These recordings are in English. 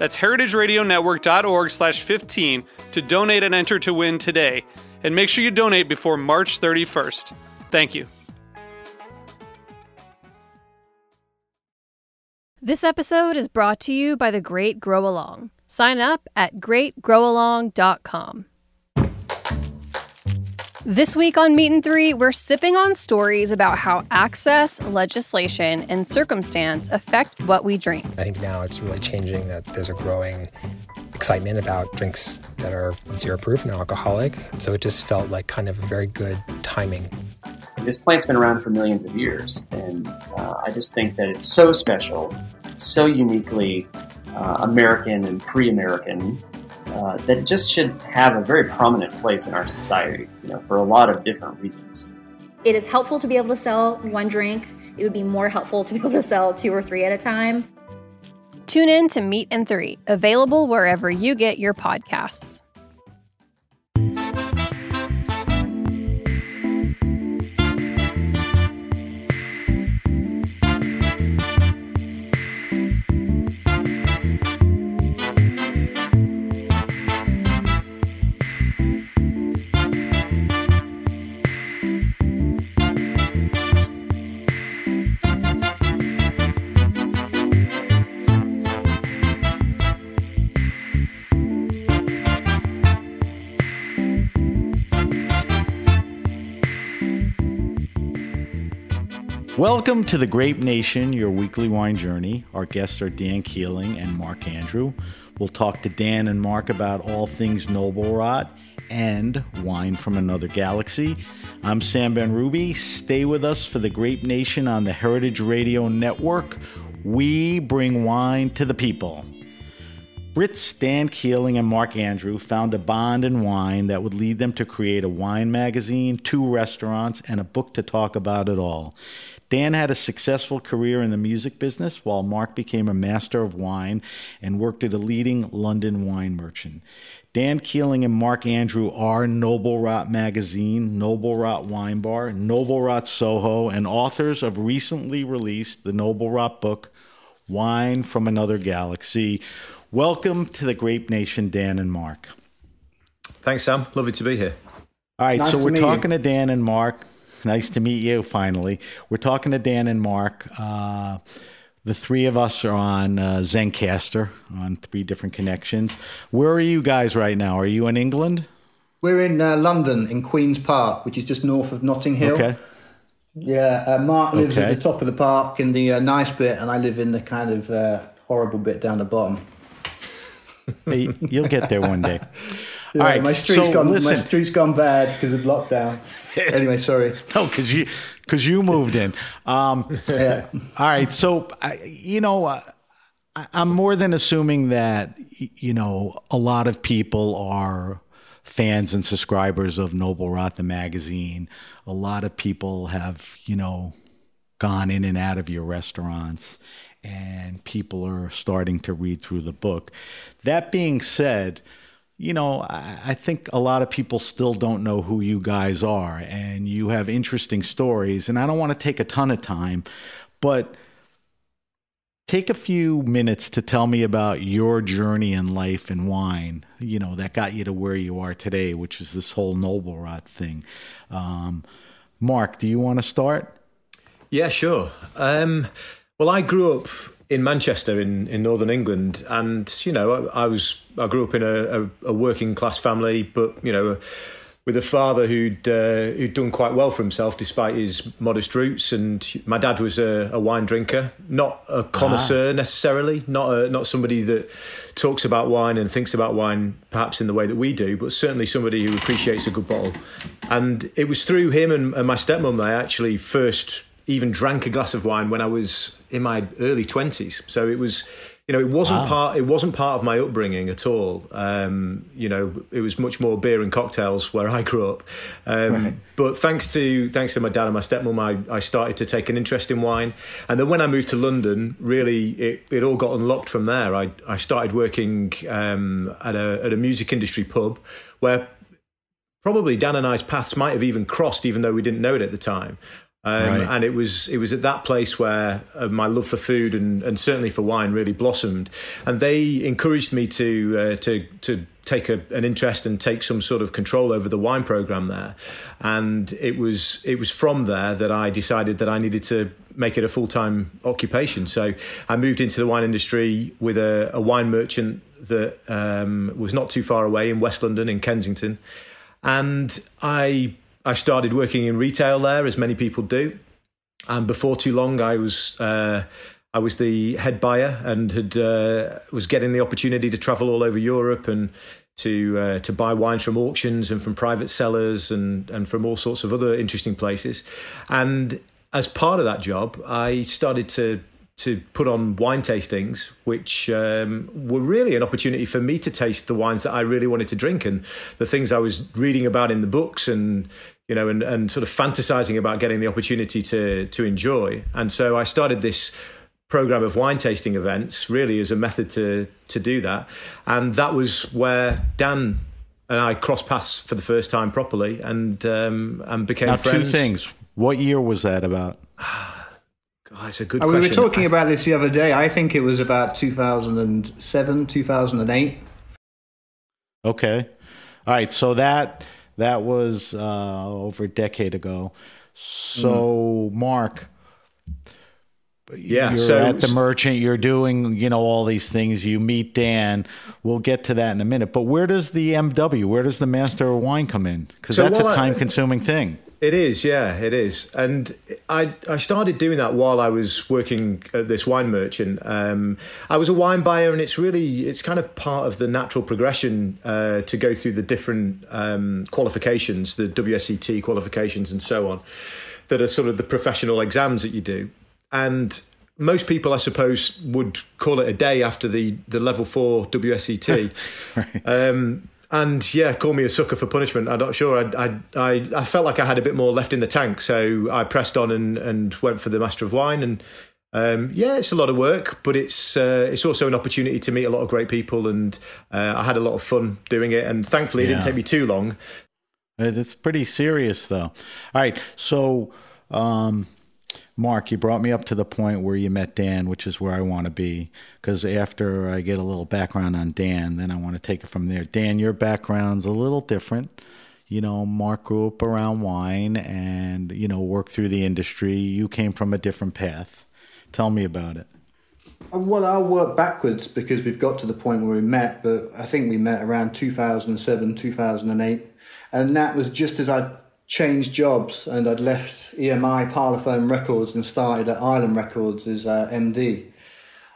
That's heritageradionetwork.org slash 15 to donate and enter to win today. And make sure you donate before March 31st. Thank you. This episode is brought to you by The Great Grow Along. Sign up at greatgrowalong.com. This week on Meat and Three, we're sipping on stories about how access, legislation, and circumstance affect what we drink. I think now it's really changing that there's a growing excitement about drinks that are zero proof and alcoholic. So it just felt like kind of a very good timing. This plant's been around for millions of years, and uh, I just think that it's so special, so uniquely uh, American and pre American uh, that just should have a very prominent place in our society, you know, for a lot of different reasons. It is helpful to be able to sell one drink. It would be more helpful to be able to sell two or three at a time. Tune in to Meat and Three, available wherever you get your podcasts. Welcome to the Grape Nation, your weekly wine journey. Our guests are Dan Keeling and Mark Andrew. We'll talk to Dan and Mark about all things Noble Rot and wine from another galaxy. I'm Sam Benrubi. Stay with us for the Grape Nation on the Heritage Radio Network. We bring wine to the people. Brits Dan Keeling and Mark Andrew found a bond in wine that would lead them to create a wine magazine, two restaurants, and a book to talk about it all. Dan had a successful career in the music business, while Mark became a master of wine and worked at a leading London wine merchant. Dan Keeling and Mark Andrew are Noble Rot Magazine, Noble Rot Wine Bar, Noble Rot Soho, and authors of recently released the Noble Rot book, Wine from Another Galaxy. Welcome to the Grape Nation, Dan and Mark. Thanks, Sam. Lovely to be here. All right, Nice so we're talking you. to Dan and Mark. Nice to meet you finally. We're talking to Dan and Mark. Uh, the three of us are on uh, Zencastr on three different connections. Where are you guys right now? Are you in England? We're in uh, London, in Queen's Park, which is just north of Notting Hill. Okay. Yeah, uh, Mark lives Okay. at the top of the park in the uh, nice bit, and I live in the kind of uh, horrible bit down the bottom. Hey, You'll get there one day. Yeah, All right. my street's so gone. listen. My street's gone bad because of lockdown. anyway, sorry. No, because you because you moved in. Um, Yeah. All right. So, I, you know, uh, I, I'm more than assuming that, you know, a lot of people are fans and subscribers of Noble Rot, the magazine. A lot of people have, you know, gone in and out of your restaurants and people are starting to read through the book. That being said, you know, I, I think a lot of people still don't know who you guys are, and you have interesting stories. And I don't want to take a ton of time, but take a few minutes to tell me about your journey in life and wine, you know, that got you to where you are today, which is this whole Noble Rot thing. Um, Mark, do you want to start? Yeah, sure. Um, well, I grew up in Manchester in, in northern England, and you know, I, I was I grew up in a, a, a working class family, but you know, with a father who'd uh, who'd done quite well for himself despite his modest roots. And my dad was a, a wine drinker, not a connoisseur ah. necessarily, not a, not somebody that talks about wine and thinks about wine perhaps in the way that we do, but certainly somebody who appreciates a good bottle. And it was through him and, and my stepmom that I actually first even drank a glass of wine when I was in my early twenties. So it was you know, it wasn't wow. part. It wasn't part of my upbringing at all. Um, you know, it was much more beer and cocktails where I grew up. Um, right. But thanks to thanks to my dad and my stepmom, I, I started to take an interest in wine. And then when I moved to London, really, it, it all got unlocked from there. I I started working um, at a at a music industry pub where probably Dan and I's paths might have even crossed, even though we didn't know it at the time. Um, right. And it was it was at that place where uh, my love for food and, and certainly for wine really blossomed, and they encouraged me to uh, to to take a, an interest and take some sort of control over the wine program there, and it was it was from there that I decided that I needed to make it a full time occupation. So I moved into the wine industry with a, a wine merchant that um, was not too far away in West London in Kensington, and I I started working in retail there, as many people do. And before too long, I was uh, I was the head buyer and had uh, was getting the opportunity to travel all over Europe and to uh, to buy wines from auctions and from private sellers and and from all sorts of other interesting places. And as part of that job, I started to to put on wine tastings, which um, were really an opportunity for me to taste the wines that I really wanted to drink and the things I was reading about in the books and you know and, and sort of fantasizing about getting the opportunity to to enjoy. And so I started this program of wine tasting events really as a method to to do that. And that was where Dan and I crossed paths for the first time properly and um, and became now, friends. Two things. What year was that about? Oh, it's a good. Oh, we were talking about this the other day. I think it was about 2007, 2008. Okay, all right. So that that was uh, over a decade ago. So, mm. Mark, yeah, you're so, at the merchant. You're doing, you know, all these things. You meet Dan. We'll get to that in a minute. But where does the MW, where does the Master of Wine come in? Because so that's a time-consuming thing. It is, yeah, it is. And I I started doing that while I was working at this wine merchant. Um, I was a wine buyer, and it's really it's kind of part of the natural progression uh, to go through the different um, qualifications, the WSET qualifications, and so on, that are sort of the professional exams that you do. And most people, I suppose, would call it a day after the the level four WSET. right. um, and yeah, call me a sucker for punishment. I'm not sure. I, I, I, I, felt like I had a bit more left in the tank, so I pressed on and, and went for the Master of Wine. And um, yeah, it's a lot of work, but it's uh, it's also an opportunity to meet a lot of great people, and uh, I had a lot of fun doing it. And thankfully, yeah. it didn't take me too long. It's pretty serious, though. All right, so. Um, Mark, you brought me up to the point where you met Dan, which is where I want to be. Because after I get a little background on Dan, then I want to take it from there. Dan, your background's a little different. You know, Mark grew up around wine and, you know, worked through the industry. You came from a different path. Tell me about it. Uh, well, I'll work backwards because we've got to the point where we met, but I think we met around 2007, 2008. And that was just as I changed jobs and I'd left EMI Parlophone Records and started at Island Records as uh, MD.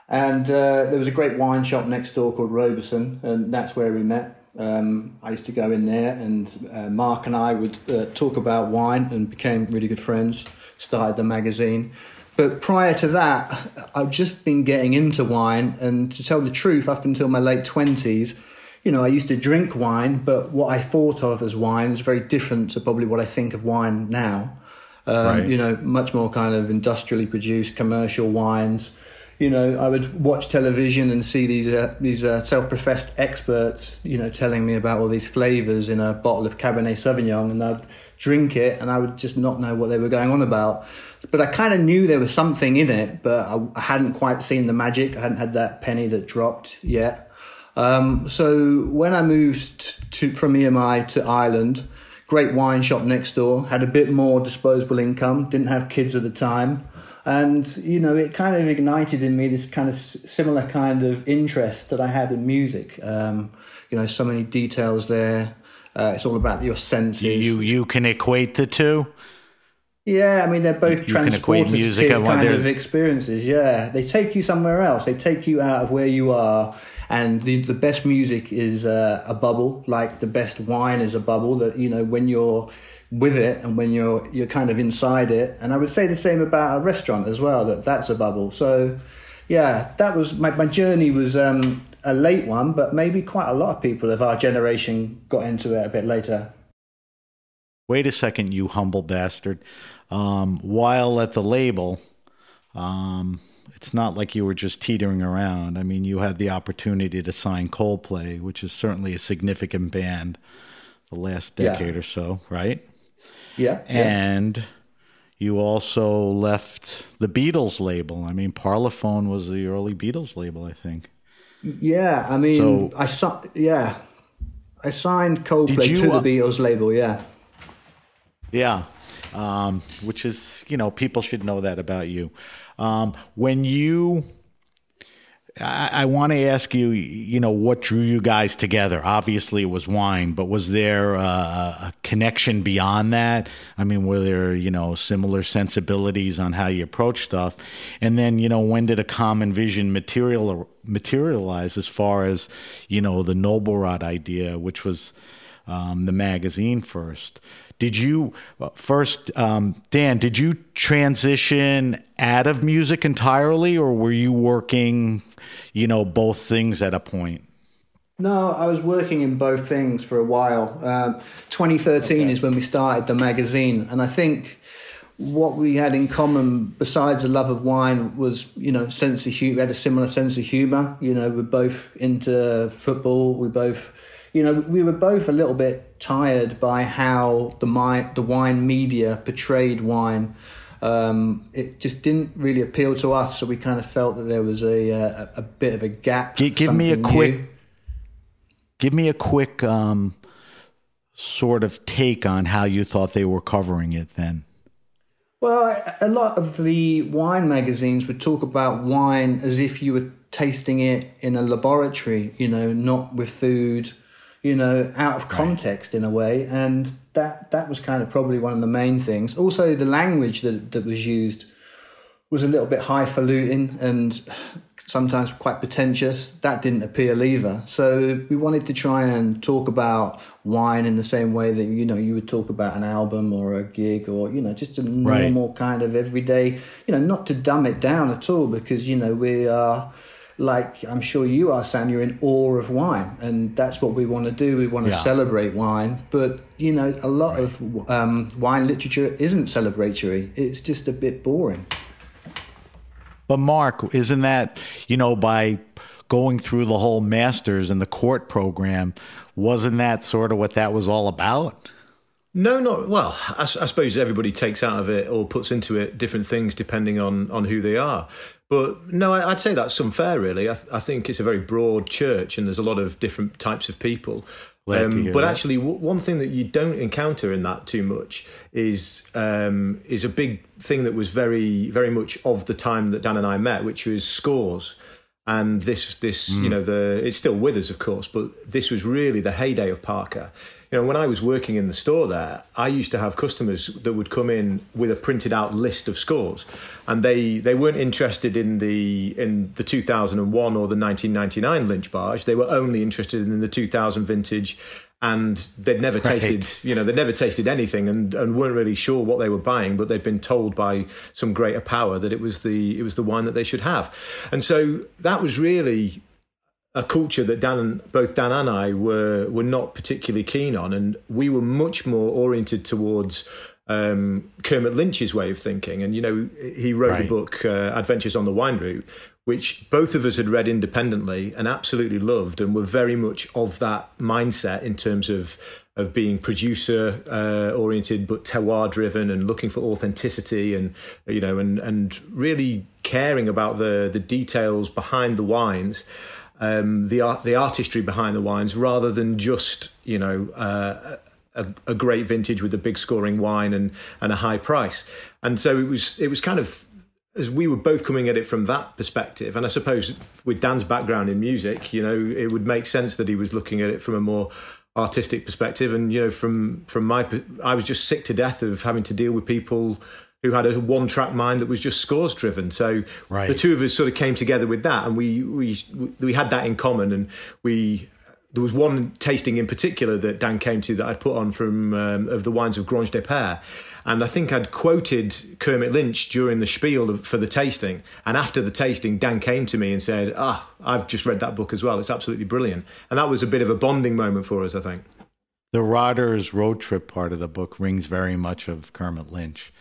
And uh, there was a great wine shop next door called Roberson, and that's where we met. Um, I used to go in there, and uh, Mark and I would uh, talk about wine and became really good friends. Started the magazine. But prior to that, I've just been getting into wine, and to tell the truth, up until my late 20s, you know, I used to drink wine, but what I thought of as wine is very different to probably what I think of wine now. Um, right. You know, much more kind of industrially produced commercial wines. You know, I would watch television and see these uh, these uh, self-professed experts, you know, telling me about all these flavors in a bottle of Cabernet Sauvignon, and I'd drink it, and I would just not know what they were going on about. But I kind of knew there was something in it, but I, I hadn't quite seen the magic. I hadn't had that penny that dropped yet. Um, so when I moved to, from EMI to Island, great wine shop next door, had a bit more disposable income, didn't have kids at the time. And, you know, it kind of ignited in me this kind of similar kind of interest that I had in music. Um, you know, so many details there. Uh, it's all about your senses. You you can equate the two. Yeah, I mean they're both You transportative kind of experiences. Yeah, they take you somewhere else. They take you out of where you are, and the the best music is uh, a bubble. Like the best wine is a bubble. That you know when you're with it and when you're you're kind of inside it. And I would say the same about a restaurant as well. That that's a bubble. So yeah, that was my my journey was um, a late one, but maybe quite a lot of people of our generation got into it a bit later. Wait a second, you humble bastard. Um, while at the label, um, it's not like you were just teetering around. I mean, you had the opportunity to sign Coldplay, which is certainly a significant band the last Yeah. decade or so, right? Yeah, yeah. And you also left the Beatles label. I mean, Parlophone was the early Beatles label, I think. Yeah, I mean, So- I si- yeah, I signed Coldplay you, to uh, the Beatles label. Yeah, Yeah, um, which is you know people should know that about you. Um, when you, I, I want to ask you, you know, what drew you guys together? Obviously, it was wine, but was there uh, a connection beyond that? I mean, were there you know similar sensibilities on how you approach stuff? And then you know, when did a common vision material materialize as far as you know the Noble Rot idea, which was um, the magazine first. Did you first, um, Dan? Did you transition out of music entirely, or were you working, you know, both things at a point? no, I was working in both things for a while. Um, 2013 is when we started the magazine, and I think what we had in common, besides a love of wine, was you know sense of humor. We had a similar sense of humor. You know, we're both into football. We both, you know, we were both a little bit tired by how the mi- the wine media portrayed wine. Um, it just didn't really appeal to us, so we kind of felt that there was a a, a bit of a gap. Gi- give me a quick- new. Give me a quick um, sort of take on how you thought they were covering it then. Well, a lot of the wine magazines would talk about wine as if you were tasting it in a laboratory, you know, not with food, you know, out of context in a way. And that that was kind of probably one of the main things. Also, the language that that was used was a little bit highfalutin and sometimes quite pretentious. That didn't appeal either. So we wanted to try and talk about wine in the same way that you know you would talk about an album or a gig or you know just a Right. normal kind of everyday. You know, not to dumb it down at all because you know we are. Like I'm sure you are, Sam. You're in awe of wine, and that's what we want to do. We want to Yeah. celebrate wine, but you know, a lot of um, wine literature isn't celebratory. It's just a bit boring. But Mark, isn't that you know by going through the whole masters and the court program, wasn't that sort of what that was all about? No, not well. I suppose everybody takes out of it or puts into it different things depending on on who they are. But no, I'd say that's unfair. Really, I, th- I think it's a very broad church, and there's a lot of different types of people. Um, Glad to hear but that. actually, w- one thing that you don't encounter in that too much is um, is a big thing that was very very much of the time that Dan and I met, which was scores. And this this Hmm. you know the it's still with us, of course, but this was really the heyday of Parker. You know, when I was working in the store there, I used to have customers that would come in with a printed out list of scores, and they they weren't interested in the in the 2001 or the 1999 Lynch-Bages. They were only interested in the 2000 vintage, and they'd never tasted you know they'd never tasted anything and, and weren't really sure what they were buying, but they'd been told by some greater power that it was the it was the wine that they should have, and so that was really a culture that Dan and both Dan and I were were not particularly keen on, and we were much more oriented towards um, Kermit Lynch's way of thinking. And you know, he wrote the book uh, Adventures on the Wine Route, which both of us had read independently and absolutely loved, and were very much of that mindset in terms of of being producer uh, oriented but terroir driven and looking for authenticity and you know and and really caring about the the details behind the wines um, the art, the artistry behind the wines, rather than just you know uh, a, a great vintage with a big scoring wine and and a high price. And so it was it was kind of as we were both coming at it from that perspective. And I suppose with Dan's background in music, you know, it would make sense that he was looking at it from a more artistic perspective. And you know, from from my, I was just sick to death of having to deal with people who had a one track mind that was just scores driven. So right. the two of us sort of came together with that, and we we we had that in common, and we. There was one tasting in particular that Dan came to that I'd put on from um, of the wines of Grange des Pères, and I think I'd quoted Kermit Lynch during the spiel for the tasting. And after the tasting, Dan came to me and said, Ah, I've just read that book as well. It's absolutely brilliant. And that was a bit of a bonding moment for us, I think. The Rodders road trip part of the book rings very much of Kermit Lynch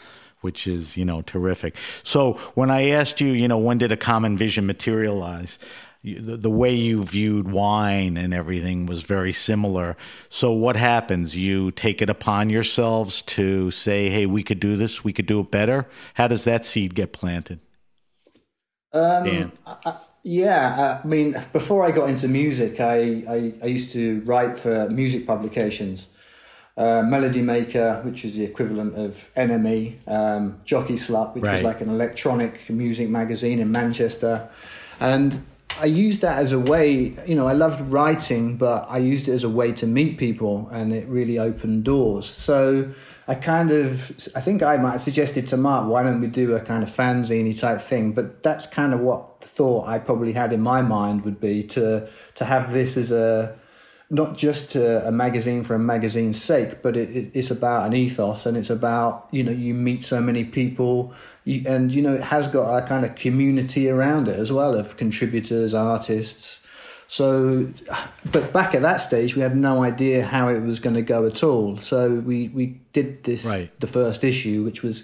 which is you know terrific. So when I asked you, you know, when did a common vision materialize? the, the way you viewed wine and everything was very similar. So what happens? You take it upon yourselves to say, "Hey, we could do this. We could do it better." How does that seed get planted? Um, Dan? I, yeah, I mean, before I got into music, I, I, I used to write for music publications. Uh, Melody Maker, which is the equivalent of NME, um, Jockey Slut, which right. was like an electronic music magazine in Manchester. And I used that as a way, you know, I loved writing, but I used it as a way to meet people and it really opened doors. So I kind of, I think I might have suggested to Mark, why don't we do a kind of fanzine type thing? But that's kind of what the thought I probably had in my mind would be to, to have this as a, not just a, a magazine for a magazine's sake, but it, it, it's about an ethos and it's about, you know, you meet so many people you, and, you know, it has got a kind of community around it as well of contributors, artists. So, but back at that stage, we had no idea how it was going to go at all. So we, we did this, right. the first issue, which was,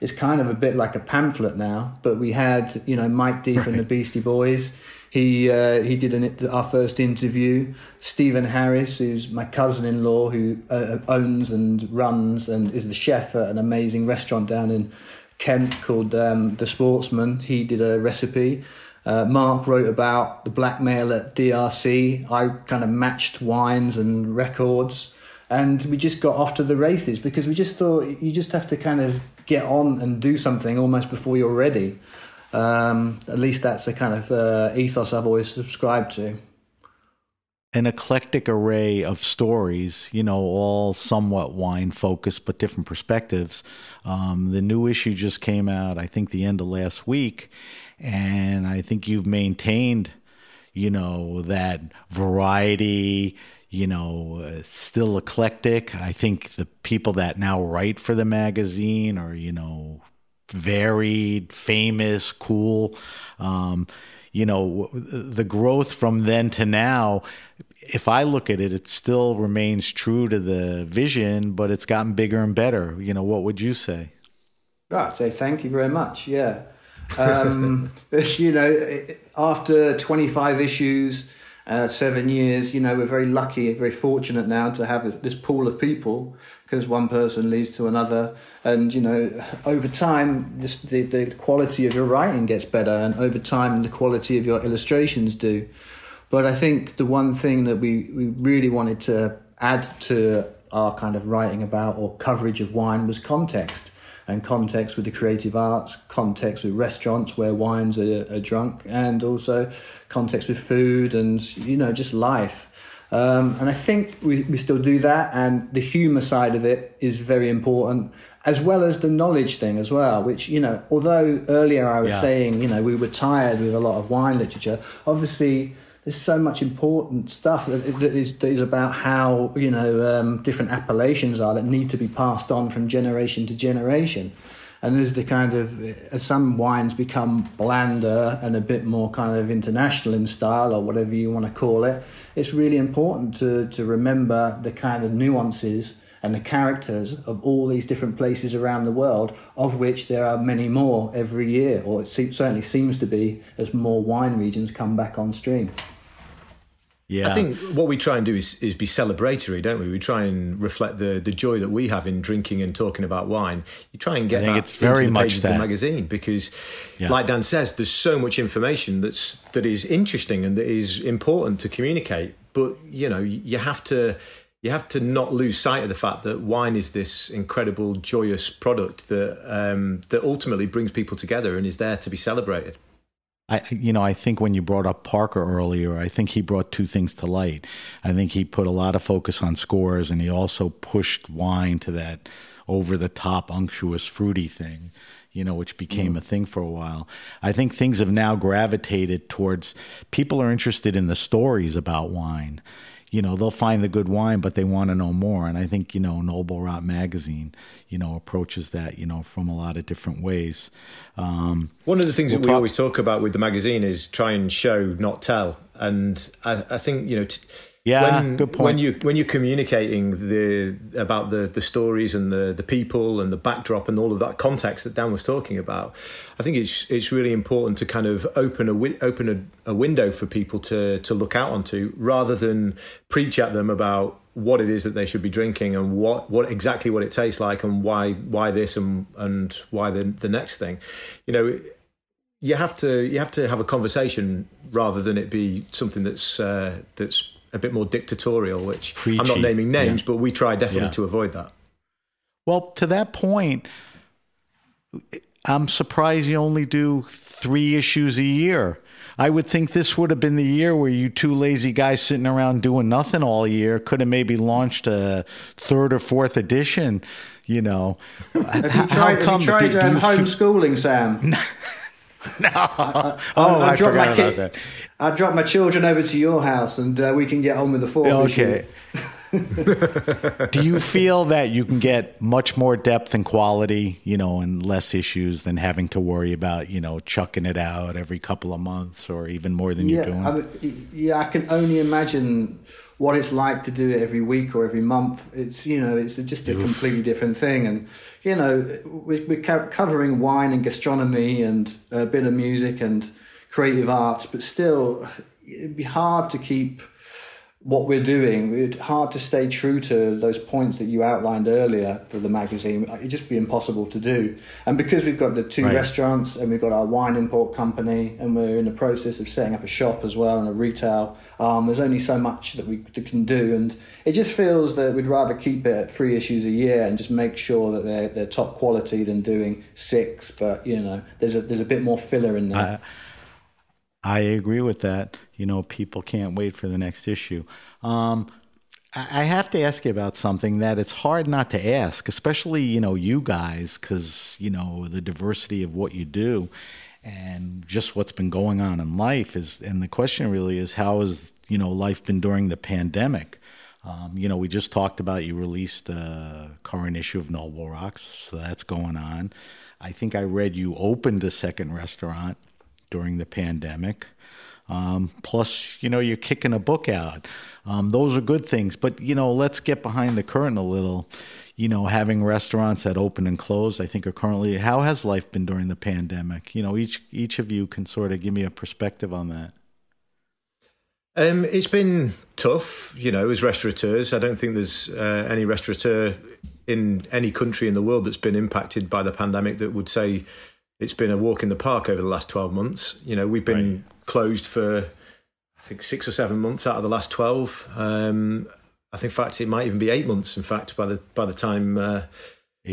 it's kind of a bit like a pamphlet now, but we had, you know, Mike D right. from the Beastie Boys he uh, he did an, our first interview. Stephen Harris, who's my cousin-in-law, who uh, owns and runs and is the chef at an amazing restaurant down in Kent called um, the Sportsman. He did a recipe. Uh, Mark wrote about the blackmail at DRC. I kind of matched wines and records, and we just got off to the races because we just thought you just have to kind of get on and do something almost before you're ready. Um, at least that's the kind of uh, ethos I've always subscribed to. An eclectic array of stories, you know, all somewhat wine focused, but different perspectives. Um, the new issue just came out, I think, the end of last week, and I think you've maintained, you know, that variety you know, uh, still eclectic. I think the people that now write for the magazine are, you know, varied, famous, cool. Um, you know, the growth from then to now, if I look at it, it still remains true to the vision, but it's gotten bigger and better. You know, what would you say? I'd say thank you very much. Yeah. Um, you know, after 25 issues, uh, seven years. You know, we're very lucky, very fortunate now to have this pool of people because one person leads to another. And, you know, over time, this, the, the quality of your writing gets better, and over time, the quality of your illustrations do. But I think the one thing that we, we really wanted to add to our kind of writing about or coverage of wine was context and context with the creative arts, context with restaurants where wines are, are drunk, and also context with food and you know just life. Um, and I think we, we still do that, and the humour side of it is very important, as well as the knowledge thing as well. Which you know, although earlier I was yeah. saying you know we were tired with a lot of wine literature, obviously there's so much important stuff that, that, is, that is about how you know um, different appellations are that need to be passed on from generation to generation. And as the kind of as some wines become blander and a bit more kind of international in style or whatever you want to call it, it's really important to to remember the kind of nuances and the characters of all these different places around the world, of which there are many more every year, or it certainly seems to be as more wine regions come back on stream. Yeah. I think what we try and do is, is be celebratory, don't we? We try and reflect the, the joy that we have in drinking and talking about wine. You try and get that it's very into the much that. of the magazine because, yeah. like Dan says, there's so much information that's that is interesting and that is important to communicate. But you know, you have to you have to not lose sight of the fact that wine is this incredible, joyous product that um, that ultimately brings people together and is there to be celebrated. I, you know, I think when you brought up Parker earlier, I think he brought two things to light. I think he put a lot of focus on scores, and he also pushed wine to that over the top, unctuous, fruity thing, you know, which became mm. a thing for a while. I think things have now gravitated towards people are interested in the stories about wine you know they'll find the good wine but they want to know more. And i think you know noble rot magazine you know approaches that you know from a lot of different ways. Um, one of the things we'll that we always talk about with the magazine is try and show not tell. And i, I think you know t- yeah, when, good point. When you when you're communicating the about the the stories and the the people and the backdrop and all of that context that Dan was talking about, I think it's it's really important to kind of open a open a, a window for people to to look out onto rather than preach at them about what it is that they should be drinking and what, what exactly what it tastes like and why why this and and why the the next thing, you know. You have to you have to have a conversation rather than it be something that's uh, that's a bit more dictatorial, which Preachy. I'm not naming names, yeah. but we try definitely yeah. to avoid that. Well, to that point, I'm surprised you only do three issues a year. I would think this would have been the year where you two lazy guys sitting around doing nothing all year could have maybe launched a third or fourth edition. You know, have you tried, have you tried um, homeschooling, Sam? no. I, I, oh, I, I forgot about that. I'll drop my children over to your house and uh, we can get on with the fourth okay. Do you feel that you can get much more depth and quality, you know, and less issues than having to worry about, you know, chucking it out every couple of months or even more than yeah, you're doing? I mean, yeah, I can only imagine what it's like to do it every week or every month. It's you know, it's just a Oof. completely different thing. And you know, we're covering wine and gastronomy and a bit of music and creative arts, but still, it'd be hard to keep what we're doing. It's hard to stay true to those points that you outlined earlier for the magazine. It'd just be impossible to do. And because we've got the two right. restaurants and we've got our wine import company and we're in the process of setting up a shop as well and a retail, um, there's only so much that we can do. And it just feels that we'd rather keep it at three issues a year and just make sure that they're, they're top quality than doing six. But, you know, there's a, there's a bit more filler in there. Uh, I agree with that. You know, people can't wait for the next issue. Um, I have to ask you about something that it's hard not to ask, especially you know you guys, because you know the diversity of what you do, and just what's been going on in life is. And the question really is, how has you know life been during the pandemic? Um, you know, we just talked about you released a current issue of Noble Rot, so that's going on. I think I read you opened a second restaurant during the pandemic. Um, plus, you know, you're kicking a book out. Um, those are good things. But, you know, let's get behind the curtain a little. You know, having restaurants that open and close, I think are currently. How has life been during the pandemic? You know, each each of you can sort of give me a perspective on that. Um, it's been tough, you know, as restaurateurs. I don't think there's uh, any restaurateur in any country in the world that's been impacted by the pandemic that would say it's been a walk in the park over the last 12 months. You know, we've been right. closed for, I think, six or seven months out of the last 12. Um, I think, in fact, it might even be eight months, in fact, by the, by the time. Uh,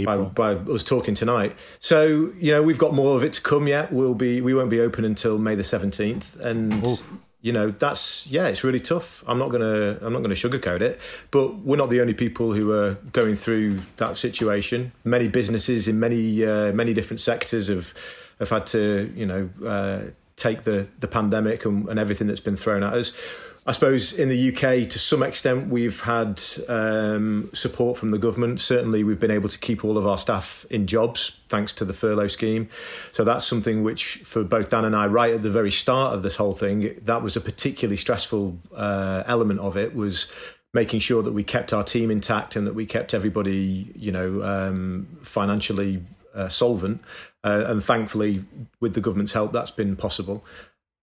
by, by, us talking tonight, so you know we've got more of it to come yet. We'll be we won't be open until May the seventeenth, and Ooh you know that's yeah it's really tough. I'm not gonna i'm not gonna sugarcoat it but we're not the only people who are going through that situation. Many businesses in many uh, many different sectors have have had to you know uh, take the the pandemic and, and everything that's been thrown at us I suppose in the UK, to some extent, we've had um, support from the government. Certainly, we've been able to keep all of our staff in jobs thanks to the furlough scheme. So that's something which, for both Dan and I, right at the very start of this whole thing, that was a particularly stressful uh, element of it. Was making sure that we kept our team intact and that we kept everybody, you know, um, financially uh, solvent. Uh, and thankfully, with the government's help, that's been possible.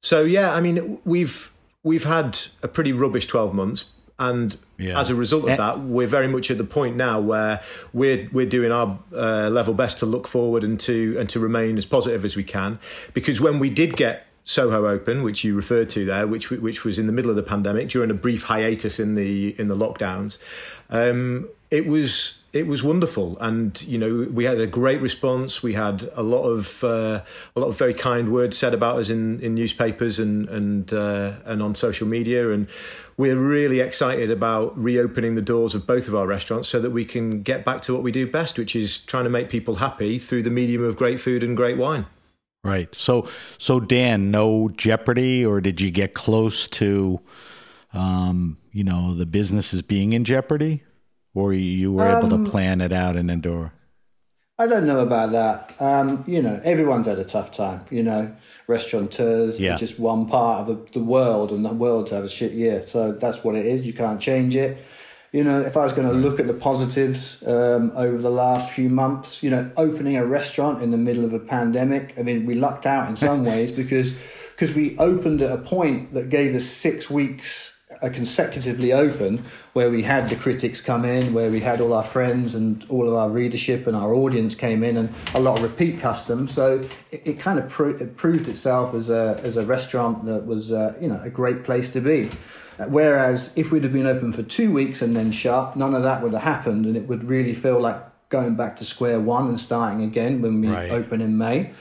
So yeah, I mean, we've we've had a pretty rubbish 12 months and yeah. as a result of eh. that we're very much at the point now where we're we're doing our uh, level best to look forward and to and to remain as positive as we can because when we did get Soho Open, which you referred to there, which which was in the middle of the pandemic during a brief hiatus in the in the lockdowns. Um, it was it was wonderful, and you know we had a great response. We had a lot of uh, a lot of very kind words said about us in, in newspapers and and uh, and on social media, and we're really excited about reopening the doors of both of our restaurants so that we can get back to what we do best, which is trying to make people happy through the medium of great food and great wine. Right. So so Dan, no jeopardy, or did you get close to, um, you know, the businesses being in jeopardy? or you were able um, to plan it out and endure? I don't know about that. Um, you know, everyone's had a tough time. You know, restaurateurs yeah. are just one part of the, the world, and the world's had a shit year. So that's what it is. You can't change it. You know, if I was going to look at the positives um, over the last few months, you know, opening a restaurant in the middle of a pandemic, I mean, we lucked out in some ways because because we opened at a point that gave us six weeks consecutively open where we had the critics come in, where we had all our friends and all of our readership and our audience came in, and a lot of repeat customers. So it, it kind of pro- it proved itself as a as a restaurant that was uh, you know a great place to be. Whereas if we'd have been open for two weeks and then shut, none of that would have happened, and it would really feel like going back to square one and starting again when we right. open in May.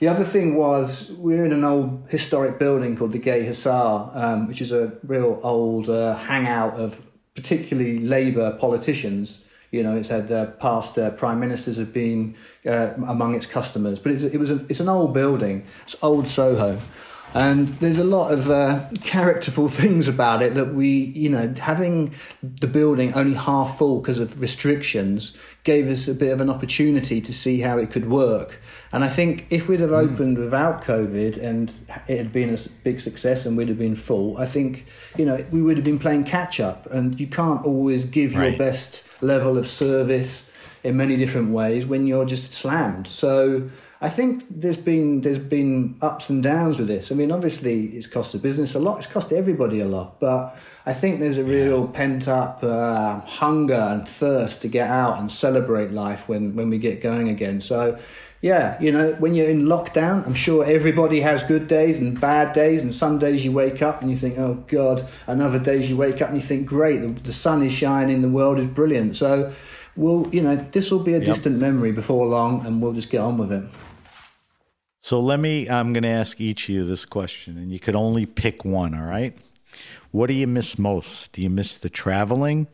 The other thing was we're in an old historic building called the Gay Hussar, um, which is a real old uh, hangout of particularly Labour politicians. You know, it's had uh, past uh, prime ministers have been uh, among its customers, but it's, it was a, it's an old building. It's old Soho, and there's a lot of uh, characterful things about it that we, you know, having the building only half full because of restrictions gave us a bit of an opportunity to see how it could work. And I think if we'd have hmm. opened without COVID and it had been a big success and we'd have been full, I think, you know, we would have been playing catch up. And you can't always give right. your best level of service in many different ways when you're just slammed. So I think there's been there's been ups and downs with this. I mean, obviously, it's cost the business a lot. It's cost everybody a lot, but I think there's a real pent up uh, hunger and thirst to get out and celebrate life when when we get going again. So. Yeah, you know, when you're in lockdown, I'm sure everybody has good days and bad days, and some days you wake up and you think, oh God, and other days you wake up and you think, great, the, the sun is shining, the world is brilliant. So, we'll, you know, this will be a yep. distant memory before long, and we'll just get on with it. So let me, I'm going to ask each of you this question, and you could only pick one, all right? What do you miss most? Do you miss the traveling?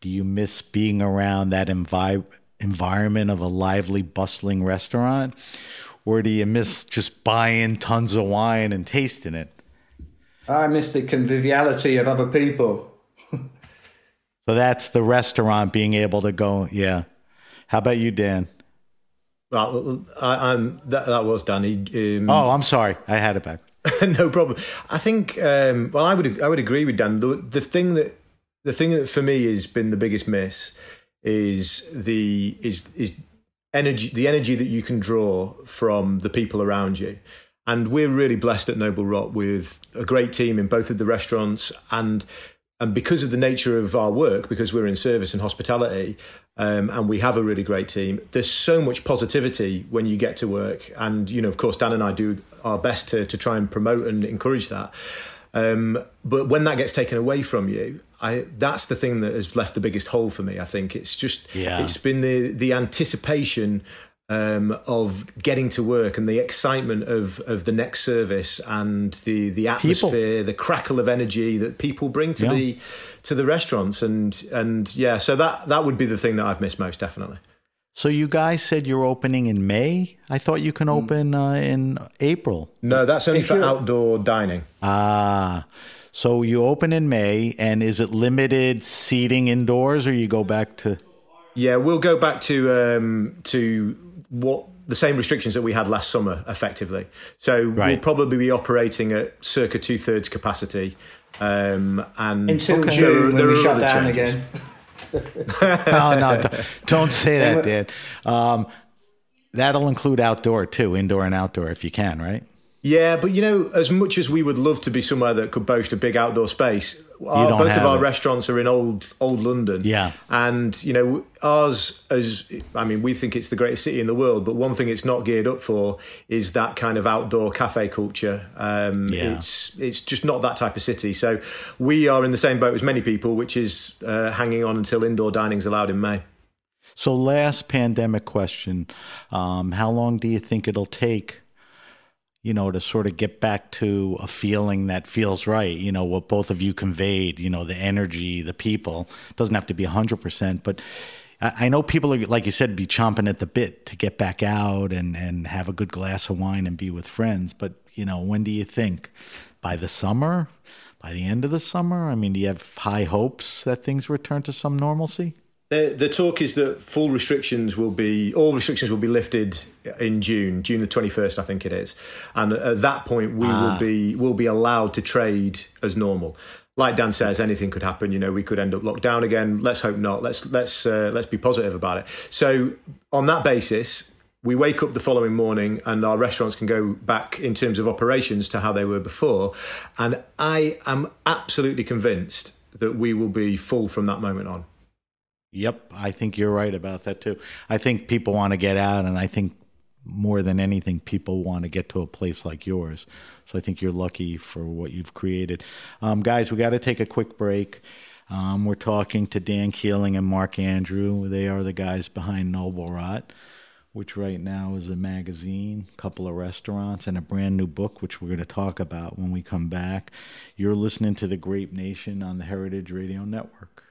Do you miss being around that envi- environment of a lively, bustling restaurant? Or do you miss just buying tons of wine and tasting it? I miss the conviviality of other people. so that's the restaurant being able to go, yeah. How about you, Dan? Well, I, that, that was Danny. Um, oh, I'm sorry, I had it back. no problem. I think. Um, well, I would I would agree with Dan. The, the thing that the thing that for me has been the biggest miss is the is is energy the energy that you can draw from the people around you. And we're really blessed at Noble Rot with a great team in both of the restaurants and and because of the nature of our work, because we're in service and hospitality, um, and we have a really great team, there's so much positivity when you get to work. And, you know, of course, Dan and I do our best to, to try and promote and encourage that. Um, but when that gets taken away from you, I, that's the thing that has left the biggest hole for me. I think it's just, yeah. it's been the, the anticipation um, of getting to work and the excitement of of the next service and the the atmosphere, people. the crackle of energy that people bring to yeah. the to the restaurants and and yeah, so that that would be the thing that I've missed most definitely. So you guys said you're opening in May. I thought you can hmm. open uh, in April. No, that's only if for outdoor dining. Ah. So you open in May, and is it limited seating indoors, or you go back to? Yeah, we'll go back to um, to what the same restrictions that we had last summer, effectively. So right. we'll probably be operating at circa two thirds capacity. Um, and until okay. June there, when we shut down changes. again. no, no, don't, don't say that, Dan. Um, that'll include outdoor too, indoor and outdoor, if you can, right? Yeah, but you know, as much as we would love to be somewhere that could boast a big outdoor space, our, both of our it. restaurants are in old old London. Yeah. and you know, ours as I mean, we think it's the greatest city in the world, but one thing it's not geared up for is that kind of outdoor cafe culture. Um, Yeah. It's it's just not that type of city. So we are in the same boat as many people, which is uh, hanging on until indoor dining's allowed in May. So, last pandemic question: um, How long do you think it'll take? You know, to sort of get back to a feeling that feels right. You know, what both of you conveyed. You know, the energy, the people. doesn't have to be hundred percent, but I I know people are, like you said, be chomping at the bit to get back out and, and have a good glass of wine and be with friends. But, you know, when do you think? By the summer? By the end of the summer? I mean, do you have high hopes that things return to some normalcy? The, the talk is that full restrictions will be all restrictions will be lifted in June, June the twenty first, I think it is, and at that point we will be will be allowed to trade as normal. Like Dan says, anything could happen. You know, we could end up locked down again. Let's hope not. Let's let's uh, let's be positive about it. So on that basis, we wake up the following morning and our restaurants can go back in terms of operations to how they were before. And I am absolutely convinced that we will be full from that moment on. Yep, I think you're right about that too. I think people want to get out, and I think more than anything, people want to get to a place like yours. So I think you're lucky for what you've created. Um, guys, we got to take a quick break. Um, we're talking to Dan Keeling and Mark Andrew. They are the guys behind Noble Rot, which right now is a magazine, a couple of restaurants, and a brand new book, which we're going to talk about when we come back. You're listening to The Grape Nation on the Heritage Radio Network.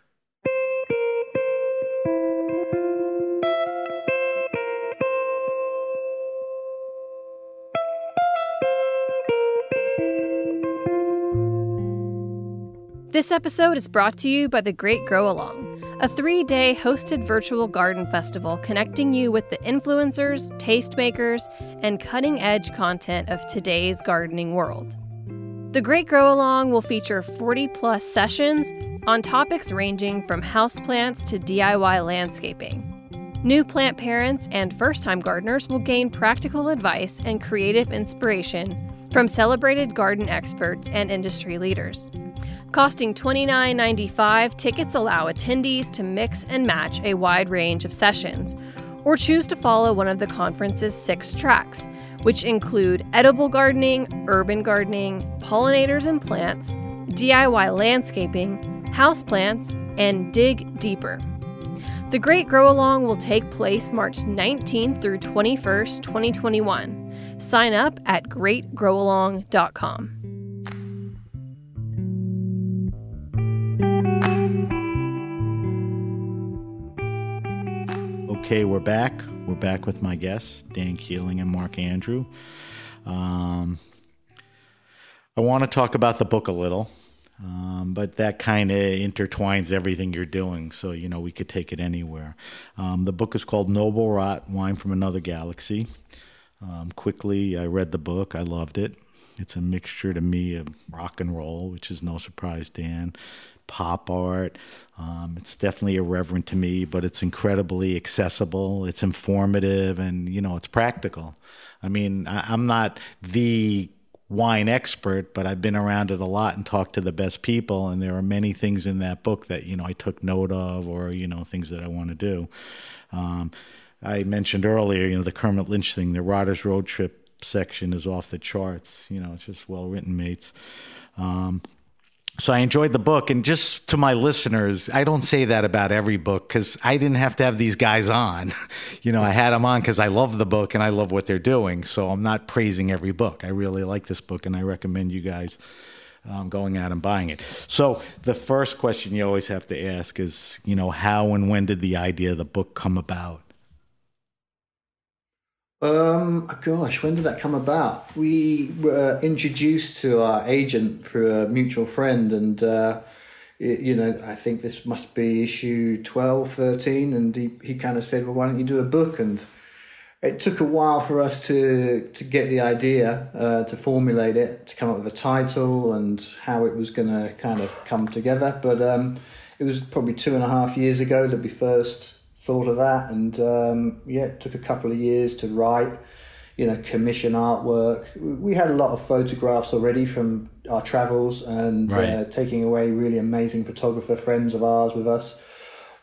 This episode is brought to you by The Great Grow Along, a three day hosted virtual garden festival connecting you with the influencers, tastemakers, and cutting edge content of today's gardening world. The Great Grow Along will feature 40 plus sessions on topics ranging from houseplants to DIY landscaping. New plant parents and first time gardeners will gain practical advice and creative inspiration from celebrated garden experts and industry leaders. Costing $29.95, tickets allow attendees to mix and match a wide range of sessions, or choose to follow one of the conference's six tracks, which include edible gardening, urban gardening, pollinators and plants, DIY landscaping, houseplants, and dig deeper. The Great Grow Along will take place March 19th through 21st, 2021. Sign up at greatgrowalong.com. Okay, we're back. We're back with my guests, Dan Keeling and Mark Andrew. Um, I want to talk about the book a little, um, but that kind of intertwines everything you're doing, so you know we could take it anywhere. Um, the book is called Noble Rot: Wine from Another Galaxy. Um, quickly, I read the book. I loved it. It's a mixture to me of rock and roll, which is no surprise, Dan. Pop art. Um, it's definitely irreverent to me, but it's incredibly accessible. It's informative, and you know, it's practical. I mean, I, I'm not the wine expert, but I've been around it a lot and talked to the best people, and there are many things in that book that you know I took note of, or you know, things that I want to do. Um, I mentioned earlier, you know, the Kermit Lynch thing, the Riders Road Trip section is off the charts. You know, it's just well written, mates. Um, so I enjoyed the book, and just to my listeners, I don't say that about every book because I didn't have to have these guys on. you know, I had them on because I love the book and I love what they're doing. So I'm not praising every book. I really like this book, and I recommend you guys um, going out and buying it. So the first question you always have to ask is, you know, how and when did the idea of the book come about? Um, gosh, when did that come about? We were introduced to our agent through a mutual friend, and uh, it, you know, I think this must be issue 12, 13, and he, he kind of said, "Well, why don't you do a book?" And it took a while for us to to get the idea, uh, to formulate it, to come up with a title and how it was going to kind of come together. But um, it was probably two and a half years ago that we first thought of that, and um, yeah, it took a couple of years to write. you know, commission artwork. We had a lot of photographs already from our travels and Right. uh, taking away really amazing photographer friends of ours with us.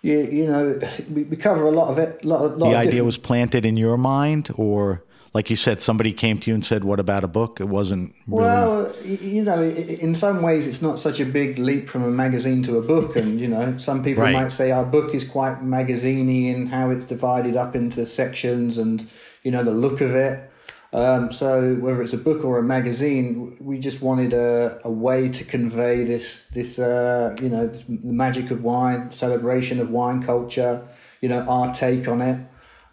You, you know, we, we cover a lot of it. Lot, lot the idea was planted in your mind, or like you said, somebody came to you and said, "What about a book?" It wasn't. Really, Well, you know, in some ways, it's not such a big leap from a magazine to a book, and you know, some people Right. might say our book is quite magaziney in how it's divided up into sections, and you know, the look of it. Um, so whether it's a book or a magazine, we just wanted a, a way to convey this, this, uh, you know, this, the magic of wine, celebration of wine culture, you know, our take on it.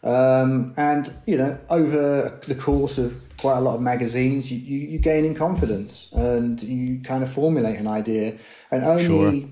Um, and you know, over the course of quite a lot of magazines, you, you, you gain in confidence and you kind of formulate an idea. And only Sure.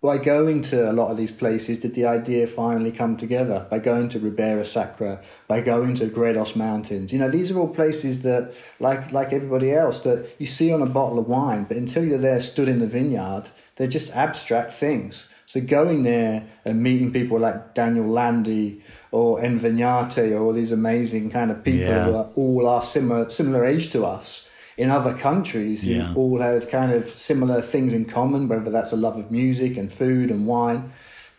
by going to a lot of these places did the idea finally come together. By going to Ribera Sacra, by going to Gredos Mountains, you know, these are all places that, like like everybody else, that you see on a bottle of wine, but until you're there, stood in the vineyard, they're just abstract things. So going there and meeting people like Daniel Landi or Envínate or all these amazing kind of people Yeah. who are all are similar similar age to us in other countries who Yeah. all had kind of similar things in common, whether that's a love of music and food and wine.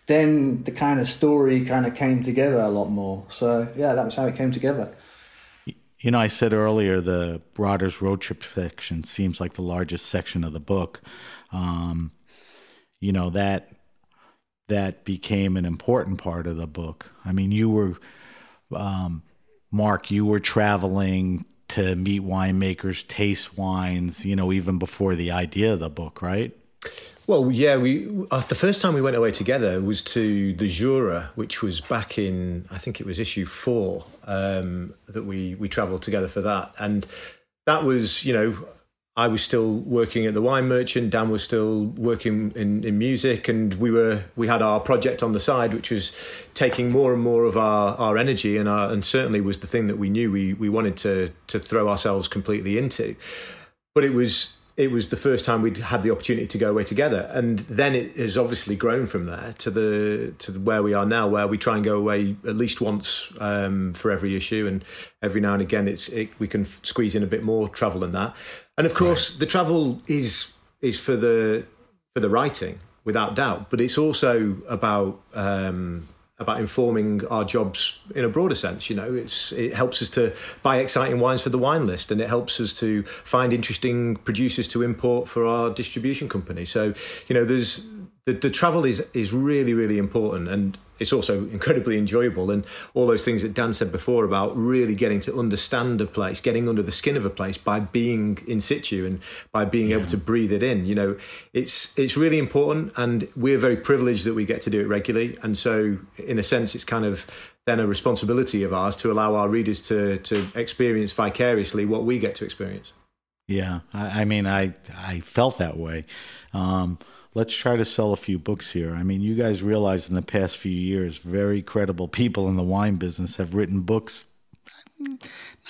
Then the kind of story kind of came together a lot more. So yeah, that was how it came together. You know, I said earlier the Brothers Road Trip section seems like the largest section of the book. Um, you know that that became an important part of the book. I mean, you were, um, Mark, you were traveling to meet winemakers, taste wines. You know, even before the idea of the book, right? Well, yeah, we uh, the first time we went away together was to the Jura, which was back in I think it was issue four um, that we we travelled together for that, and that was you know I was still working at the wine merchant, Dan was still working in, in music, and we were we had our project on the side, which was taking more and more of our, our energy, and our, and certainly was the thing that we knew we we wanted to to throw ourselves completely into. But it was it was the first time we'd had the opportunity to go away together and then it has obviously grown from there to the to where we are now where we try and go away at least once um, for every issue and every now and again it's it, we can squeeze in a bit more travel than that and of course the travel is is for the for the writing without doubt but it's also about um, about informing our jobs in a broader sense. You know, it's it helps us to buy exciting wines for the wine list, and it helps us to find interesting producers to import for our distribution company. So, you know, there's the, the travel is is really really important, and it's also incredibly enjoyable. And all those things that Dan said before about really getting to understand a place, getting under the skin of a place by being in situ and by being able to breathe it in. You know, it's it's really important, and we're very privileged that we get to do it regularly. And so, in a sense, it's kind of then a responsibility of ours to allow our readers to to experience vicariously what we get to experience. Yeah, I, I mean, I I felt that way. Um, let's try to sell a few books here. I mean, you guys realize in the past few years, very credible people in the wine business have written books.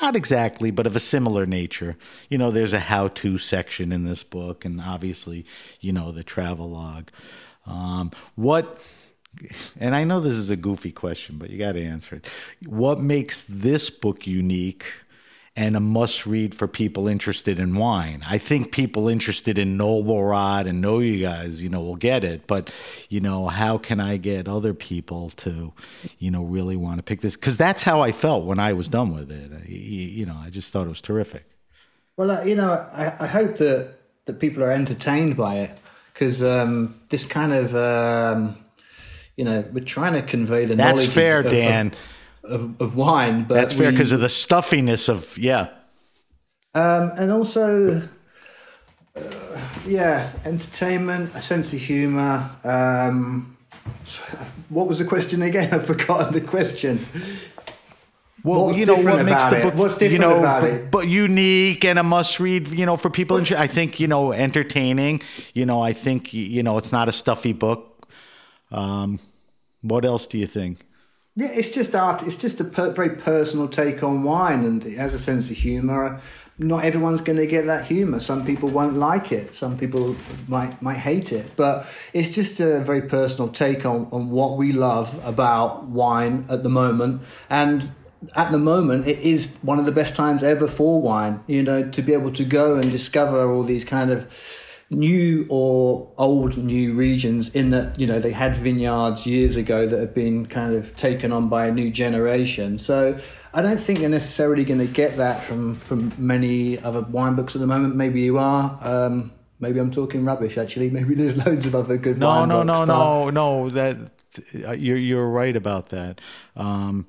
Not exactly, but of a similar nature. You know, there's a how-to section in this book, and obviously, you know, the travel log. Um, what and I know this is a goofy question, but you got to answer it. What makes this book unique and a must read for people interested in wine? I think people interested in Noble Rot and know you guys, you know, will get it. But, you know, how can I get other people to, you know, really want to pick this? Because that's how I felt when I was done with it. I- You know, I just thought it was terrific. Well, uh, you know, I, I hope that, that people are entertained by it because um, this kind of, um, you know, we're trying to convey the That's knowledge. of- fair, of, Dan. Of, of, of wine, but That's fair because of the stuffiness of, yeah. Um, and also, uh, yeah, entertainment, a sense of humour. Um, what was the question again? I've forgotten the question. Well, you know what makes the book, What's you know, about but, it? but unique and a must-read. You know, for people. I think you know, entertaining. You know, I think you know, it's not a stuffy book. Um, what else do you think? Yeah, it's just art. It's just a per- very personal take on wine, and it has a sense of humour. Not everyone's going to get that humour. Some people won't like it. Some people might might hate it. But it's just a very personal take on on what we love about wine at the moment. And at the moment, it is one of the best times ever for wine. You know, to be able to go and discover all these kind of new or old new regions in that you know they had vineyards years ago that have been kind of taken on by a new generation. So i don't think you're necessarily going to get that from from many other wine books at the moment. Maybe you are um, maybe i'm talking rubbish actually. Maybe there's loads of other good no wine no books, no but- no no that uh, you're you're right about that. Um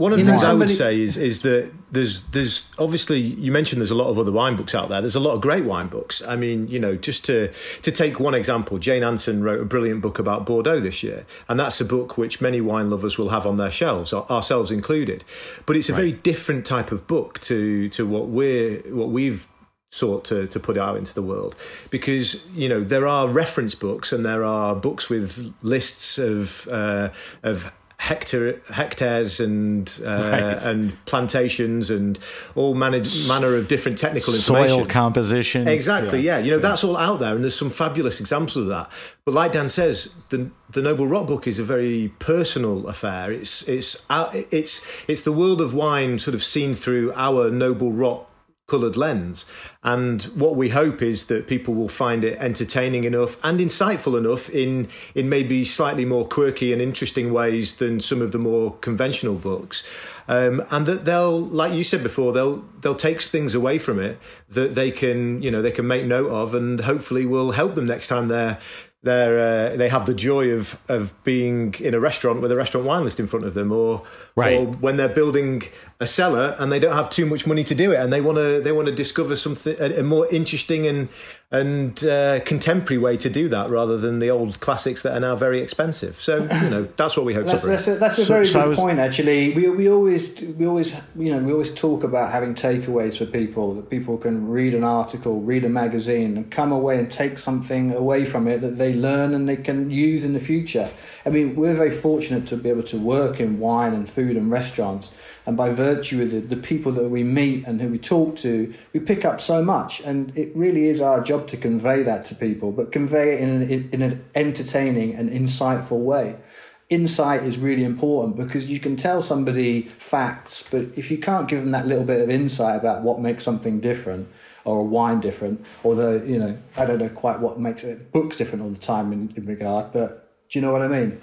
One of the You know, things I would say is is that there's there's obviously you mentioned there's a lot of other wine books out there. There's a lot of great wine books. I mean, you know, just to to take one example, Jane Anson wrote a brilliant book about Bordeaux this year, and that's a book which many wine lovers will have on their shelves, ourselves included. But it's a very different type of book to to what we're what we've sought to, to put out into the world because you know there are reference books and there are books with lists of uh, of hectare hectares and uh, and plantations and all manner, manner of different technical information soil composition Exactly, yeah. You know, that's all out there, and there's some fabulous examples of that. But like Dan says, the the Noble Rot book is a very personal affair. It's it's our- it's it's the world of wine, sort of seen through our Noble Rot coloured lens. And what we hope is that people will find it entertaining enough and insightful enough in in maybe slightly more quirky and interesting ways than some of the more conventional books. Um, and that they'll, like you said before, they'll they'll take things away from it that they can you know they can make note of, and hopefully will help them next time they're they're uh, they have the joy of of being in a restaurant with a restaurant wine list in front of them, or Right. or when they're building a cellar and they don't have too much money to do it, and they want to they want to discover something a, a more interesting and and uh, contemporary way to do that rather than the old classics that are now very expensive. So you know that's what we hope That's, to bring. that's a, that's a So- very so good was- point. Actually, we we always we always you know we always talk about having takeaways for people that people can read an article, read a magazine, and come away and take something away from it that they learn and they can use in the future. I mean, we're very fortunate to be able to work in wine and food and restaurants, and by virtue of the, the people that we meet and who we talk to, we pick up so much, and it really is our job to convey that to people, but convey it in an, in an entertaining and insightful way. Insight is really important because you can tell somebody facts, but if you can't give them that little bit of insight about what makes something different or a wine different, or the you know I don't know quite what makes it books different all the time in, in regard, but do you know what I mean?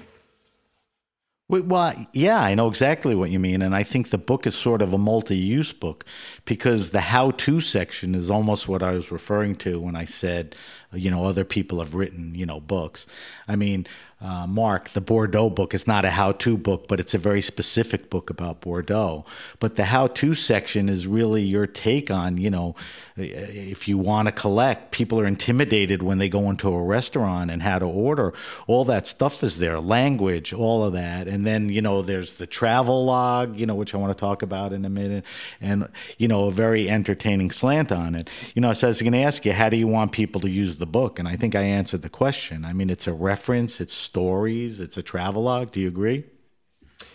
Well, yeah, I know exactly what you mean. And I think the book is sort of a multi use book because the how to section is almost what I was referring to when I said, you know, other people have written, you know, books. I mean, uh, Mark, the Bordeaux book is not a how to book, but it's a very specific book about Bordeaux. But the how to section is really your take on, you know, if you want to collect, people are intimidated when they go into a restaurant and how to order. All that stuff is there, language, all of that. And then, you know, there's the travel log, you know, which I want to talk about in a minute, and, you know, a very entertaining slant on it. You know, so I was going to ask you, how do you want people to use the book? And I think I answered the question. I mean, it's a reference, it's stories, it's a travelogue. Do you agree?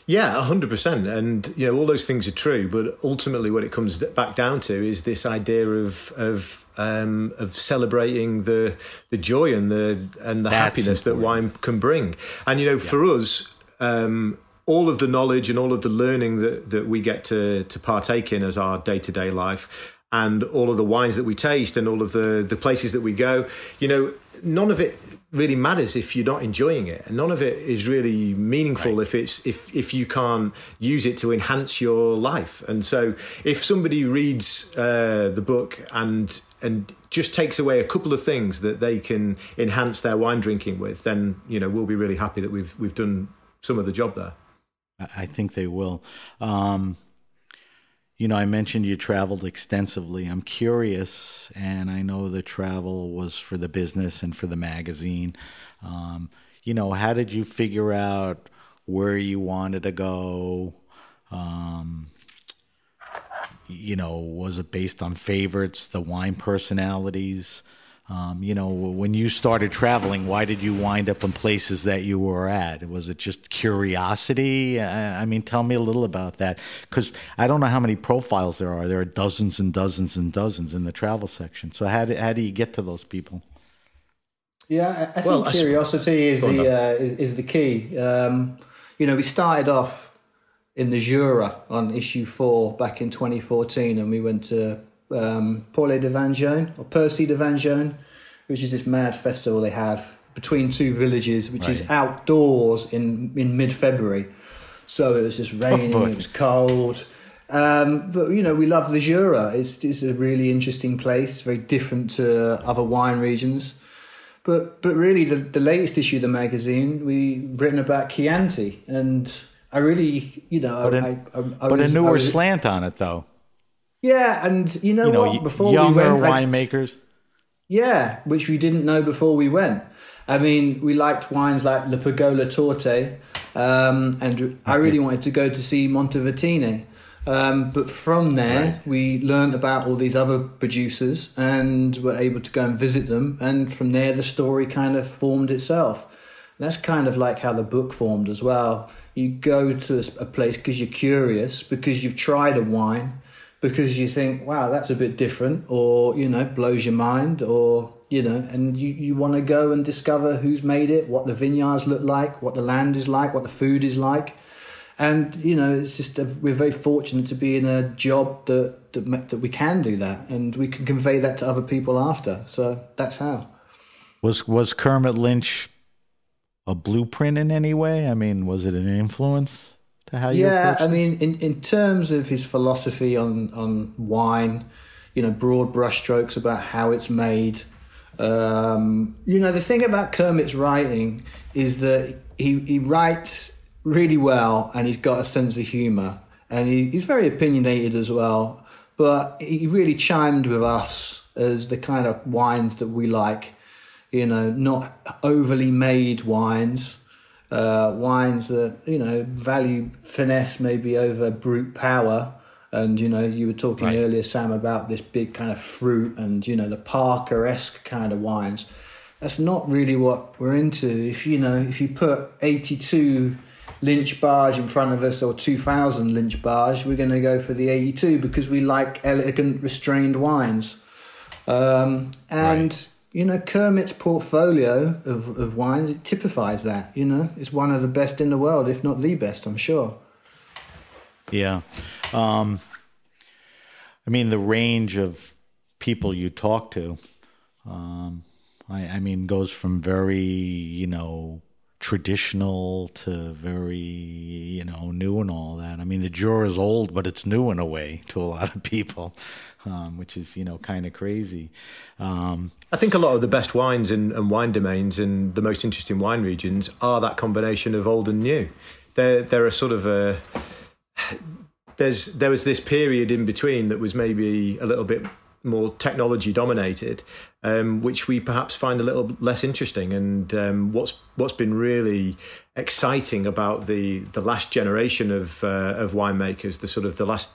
Yeah, hundred percent, and you know all those things are true. But ultimately, what it comes back down to is this idea of of um, of celebrating the the joy and the and the That's happiness that wine can bring. And you know, for us, um, all of the knowledge and all of the learning that that we get to to partake in as our day to day life, and all of the wines that we taste, and all of the the places that we go, you know, none of it really matters if you're not enjoying it. And none of it is really meaningful if it's if if you can't use it to enhance your life. And so if somebody reads uh, the book and and just takes away a couple of things that they can enhance their wine drinking with then you know we'll be really happy that we've we've done some of the job there. I I think they will. Um, you know, I mentioned you traveled extensively. I'm curious, and I know the travel was for the business and for the magazine. Um, you know, how did you figure out where you wanted to go? Um, you know, was it based on favorites, the wine personalities? Um, you know, when you started traveling, why did you wind up in places that you were at? Was it just curiosity? I, I mean, tell me a little about that because I don't know how many profiles there are. There are dozens and dozens and dozens in the travel section. So how do, how do you get to those people? Yeah, I, I think Well, I s- curiosity is the uh, is, is the key. Um, you know, we started off in the Jura on issue four back in 2014, and we went to um, Paule de Vangeon or Percée du Vin Jaune, which is this mad festival they have between two villages, which is outdoors in in mid February. So it was just raining, boy. it was cold. Um, but you know, we love the Jura. It's it's a really interesting place, very different to other wine regions. But but really, the, the latest issue of the magazine, we written about Chianti, and I really, you know, But, I, an- I, I, I but was- a newer was- slant on it, though. Yeah, and you know, You know, what? Before younger we went, I- winemakers. yeah, which we didn't know before we went. I mean, we liked wines like Le Pergole Torte, um, and I really wanted to go to see Montevertine. Um, but from there, we learned about all these other producers and were able to go and visit them. And from there, the story kind of formed itself. And that's kind of like how the book formed as well. You go to a place because you're curious, because you've tried a wine, because you think, wow, that's a bit different, or, you know, blows your mind, or, you know, and you, you want to go and discover who's made it, what the vineyards look like, what the land is like, what the food is like. And, you know, it's just, a, we're very fortunate to be in a job that, that, that we can do that, and we can convey that to other people after. So that's how. Was was Kermit Lynch a blueprint in any way? I mean, was it an influence to how you? yeah i mean in, in terms of his philosophy on on wine you know broad brushstrokes about how it's made um, you know the thing about kermit's writing is that he, he writes really well and he's got a sense of humor and he, he's very opinionated as well but he really chimed with us as the kind of wines that we like you know not overly made wines uh, wines that you know value finesse maybe over brute power. And you know, you were talking Right. earlier, Sam, about this big kind of fruit and you know the Parker esque kind of wines. That's not really what we're into. If you know, if you put eighty-two Lynch-Bages in front of us or two thousand Lynch-Bages, we're going to go for the eighty-two because we like elegant, restrained wines. Um, and you know, Kermit's portfolio of, of wines it typifies that. You know, it's one of the best in the world, if not the best. I'm sure. Yeah. Um, I mean, the range of people you talk to, um, I, I mean, goes from very, you know, traditional to very, you know, new and all that. I mean, the Jura is old, but it's new in a way to a lot of people, um, which is, you know, kind of crazy. Um, I think a lot of the best wines and, and wine domains and the most interesting wine regions are that combination of old and new. They're, they're a sort of a. There's there was this period in between that was maybe a little bit more technology dominated, um, which we perhaps find a little less interesting. And um, what's what's been really exciting about the the last generation of uh, of winemakers, the sort of the last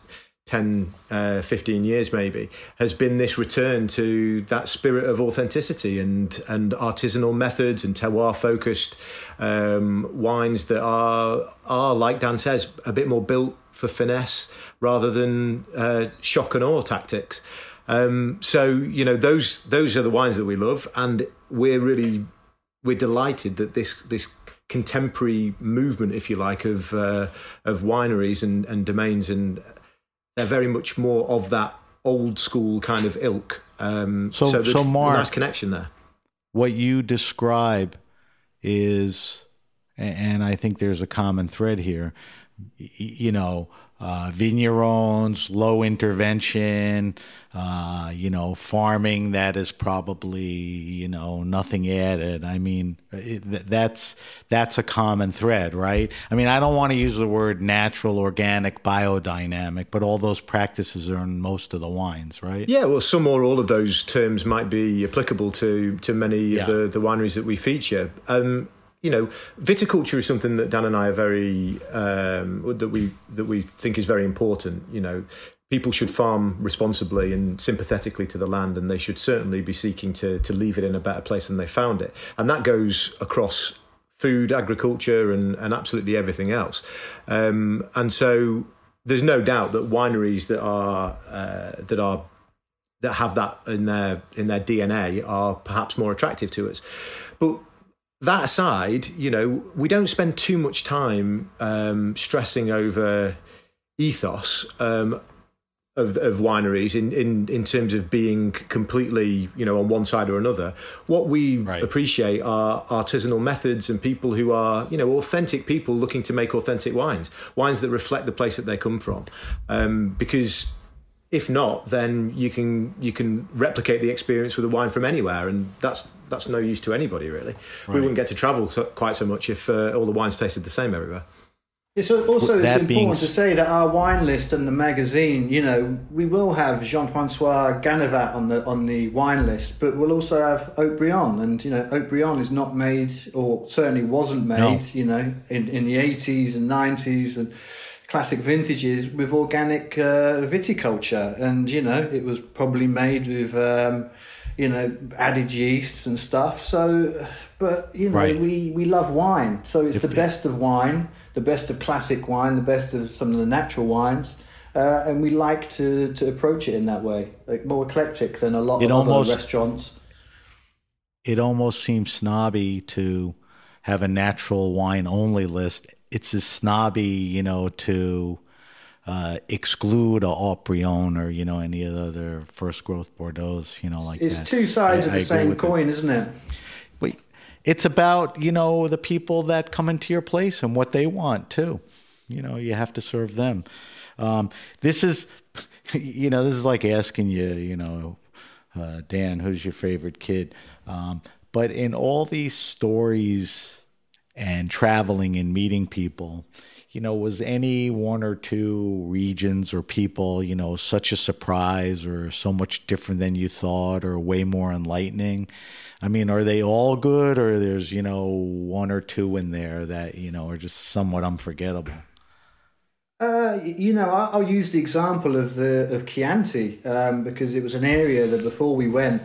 10, uh, 15 years maybe, has been this return to that spirit of authenticity and, and artisanal methods and terroir focused um, wines that are, are, like Dan says, a bit more built for finesse rather than uh, shock and awe tactics. Um, so, you know, those, those are the wines that we love. And we're really, we're delighted that this, this contemporary movement, if you like, of, uh, of wineries and, and domains and they're very much more of that old school kind of ilk. Um, So- there's so Mark- nice connection there. what you describe is, and I think there's a common thread here, you know, uh, vignerons, low intervention, uh, you know, farming that is probably, you know, nothing added. I mean, it, that's that's a common thread, right? I mean, I don't want to use the word natural, organic, biodynamic, but all those practices are in most of the wines, right? Yeah, well, some or all of those terms might be applicable to to many Yeah. of the, the wineries that we feature. Um, you know, viticulture is something that Dan and I are very um, that we that we think is very important. You know, people should farm responsibly and sympathetically to the land, and they should certainly be seeking to to leave it in a better place than they found it, and that goes across food, agriculture, and and absolutely everything else. Um, and so, there's no doubt that wineries that are uh, that are that have that in their in their DNA are perhaps more attractive to us. But that aside, you know, we don't spend too much time um, stressing over ethos um, of, of wineries in, in, in terms of being completely, you know, on one side or another. What we Right. appreciate are artisanal methods and people who are, you know, authentic people looking to make authentic wines, wines that reflect the place that they come from. Um, because if not, then you can you can replicate the experience with a wine from anywhere, and that's that's no use to anybody really. We wouldn't get to travel so, quite so much if uh, all the wines tasted the same everywhere. It's also it's being important to say that our wine list and the magazine, you know, we will have Jean-François Ganevat on the on the wine list, but we'll also have Haut-Brion, and you know, Haut-Brion is not made, or certainly wasn't made, No. you know, in, in the eighties and nineties and classic vintages with organic uh, viticulture, and you know, it was probably made with. Um, you know, added yeasts and stuff. So, but you know, Right. we we love wine, so it's If- the best of wine, the best of classic wine, the best of some of the natural wines, uh, and we like to to approach it in that way, like more eclectic than a lot of almost- other restaurants. it almost seems snobby to have a natural wine only list. It's as snobby, you know, to uh, exclude a Haut-Brion or you know any of the other first growth Bordeaux's, you know, like It's that. two sides I- of the same coin, isn't it? But it's about you know the people that come into your place and what they want too. You know, you have to serve them. Um, this is, you know, this is like asking you, you know, uh, Dan, who's your favorite kid? Um, but in all these stories and traveling and meeting people, you know, was any one or two regions or people, you know, such a surprise or so much different than you thought or way more enlightening? I mean, are they all good or there's, you know, one or two in there that, you know, are just somewhat unforgettable? Uh, you know, I'll use the example of the of Chianti um, because it was an area that before we went,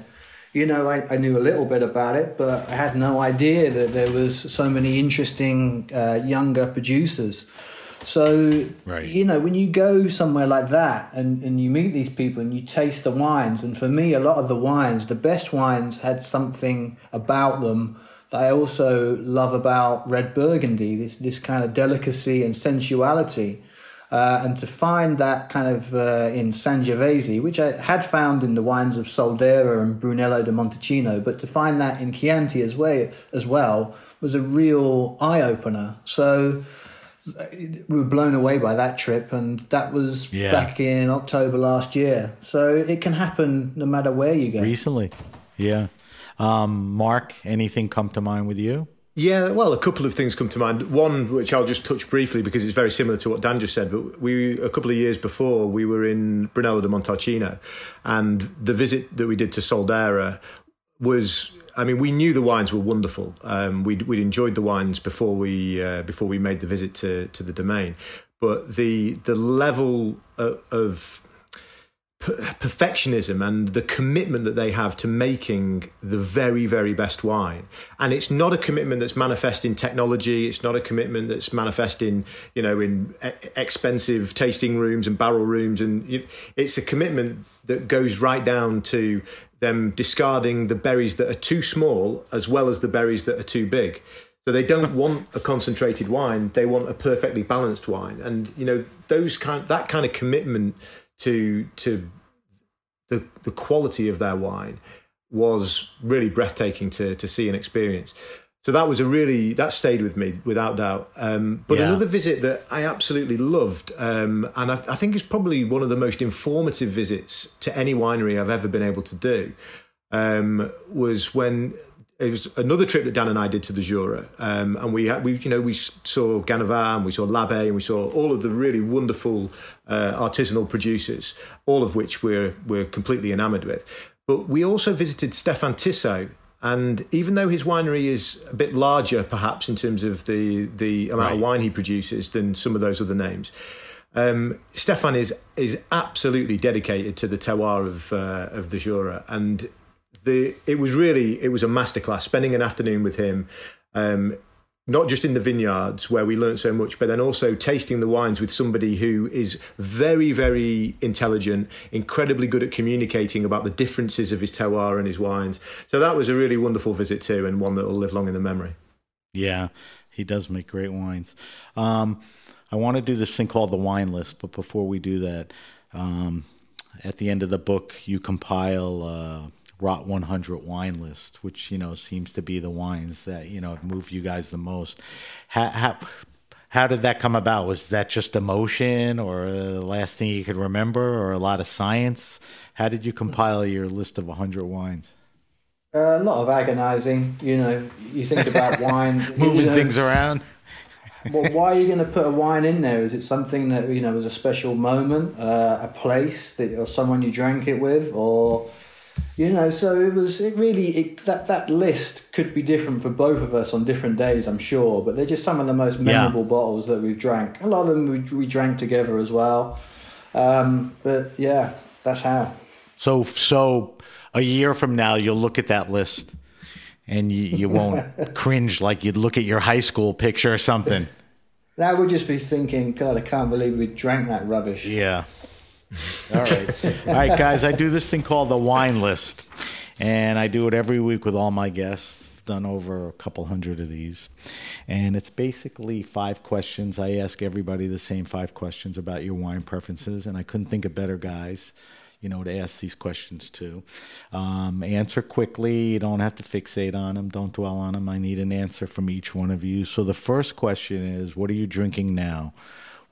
you know, I, I knew a little bit about it, but I had no idea that there was so many interesting uh, younger producers. So, Right. you know, when you go somewhere like that and, and you meet these people and you taste the wines, and for me, a lot of the wines, the best wines had something about them that I also love about red Burgundy, this, this kind of delicacy and sensuality. Uh, and to find that kind of uh, in Sangiovese, which I had found in the wines of Soldera and Brunello de Montalcino, but to find that in Chianti as well, as well was a real eye opener. So we were blown away by that trip, and that was Yeah. back in October last year. So it can happen no matter where you go. Recently. Yeah. Um, Mark, anything come to mind with you? Yeah, well, a couple of things come to mind. One, which I'll just touch briefly because it's very similar to what Dan just said. But we, a couple of years before, we were in Brunello de Montalcino, and the visit that we did to Soldera was. I mean, we knew the wines were wonderful. Um, we'd, we'd enjoyed the wines before we uh, before we made the visit to to the domain, but the the level of, of perfectionism and the commitment that they have to making the very very best wine and it's not a commitment that's manifest in technology it's not a commitment that's manifest in you know in expensive tasting rooms and barrel rooms and it's a commitment that goes right down to them discarding the berries that are too small as well as the berries that are too big so they don't want a concentrated wine; they want a perfectly balanced wine. And you know those kind, that kind of commitment to to the the quality of their wine was really breathtaking to to see and experience. So that was a really that stayed with me without doubt. Um, but Yeah. another visit that I absolutely loved, um, and I, I think is probably one of the most informative visits to any winery I've ever been able to do, um, was when it was another trip that Dan and I did to the Jura, um, and we we you know we saw Ganevat and we saw Labet and we saw all of the really wonderful uh, artisanal producers, all of which we're we're completely enamoured with. But we also visited Stefan Tissot, and even though his winery is a bit larger, perhaps in terms of the the amount of wine he produces than some of those other names, um, Stefan is is absolutely dedicated to the terroir of uh, of the Jura, and the it was really it was a masterclass. Spending an afternoon with him, um, not just in the vineyards where we learned so much, but then also tasting the wines with somebody who is very very intelligent, incredibly good at communicating about the differences of his terroir and his wines. So that was a really wonderful visit too, and one that will live long in the memory. Yeah, he does make great wines. Um, I want to do this thing called the wine list, but before we do that, um, at the end of the book, you compile a Rot 100 wine list, which you know seems to be the wines that you know move you guys the most. How, how, how did that come about? Was that just emotion, or the last thing you could remember, or a lot of science? How did you compile your list of 100 wines? Uh, a lot of agonizing. You know, you think about wine, moving you know, things around. well, why are you going to put a wine in there? Is it something that you know was a special moment, uh, a place that or someone you drank it with, or you know? So it was. It really it, that that list could be different for both of us on different days, I'm sure. But they're just some of the most memorable yeah. bottles that we've drank. A lot of them we, we drank together as well. Um, but yeah, that's how. So so a year from now, you'll look at that list and you, you won't cringe like you'd look at your high school picture or something. That would just be thinking, God, I can't believe we drank that rubbish. Yeah. All right. all right, guys, I do this thing called the wine list. And I do it every week with all my guests. I've done over a couple hundred of these. And it's basically five questions. I ask everybody the same five questions about your wine preferences. And I couldn't think of better guys you know, to ask these questions to. Um, answer quickly. You don't have to fixate on them. Don't dwell on them. I need an answer from each one of you. So the first question is, what are you drinking now?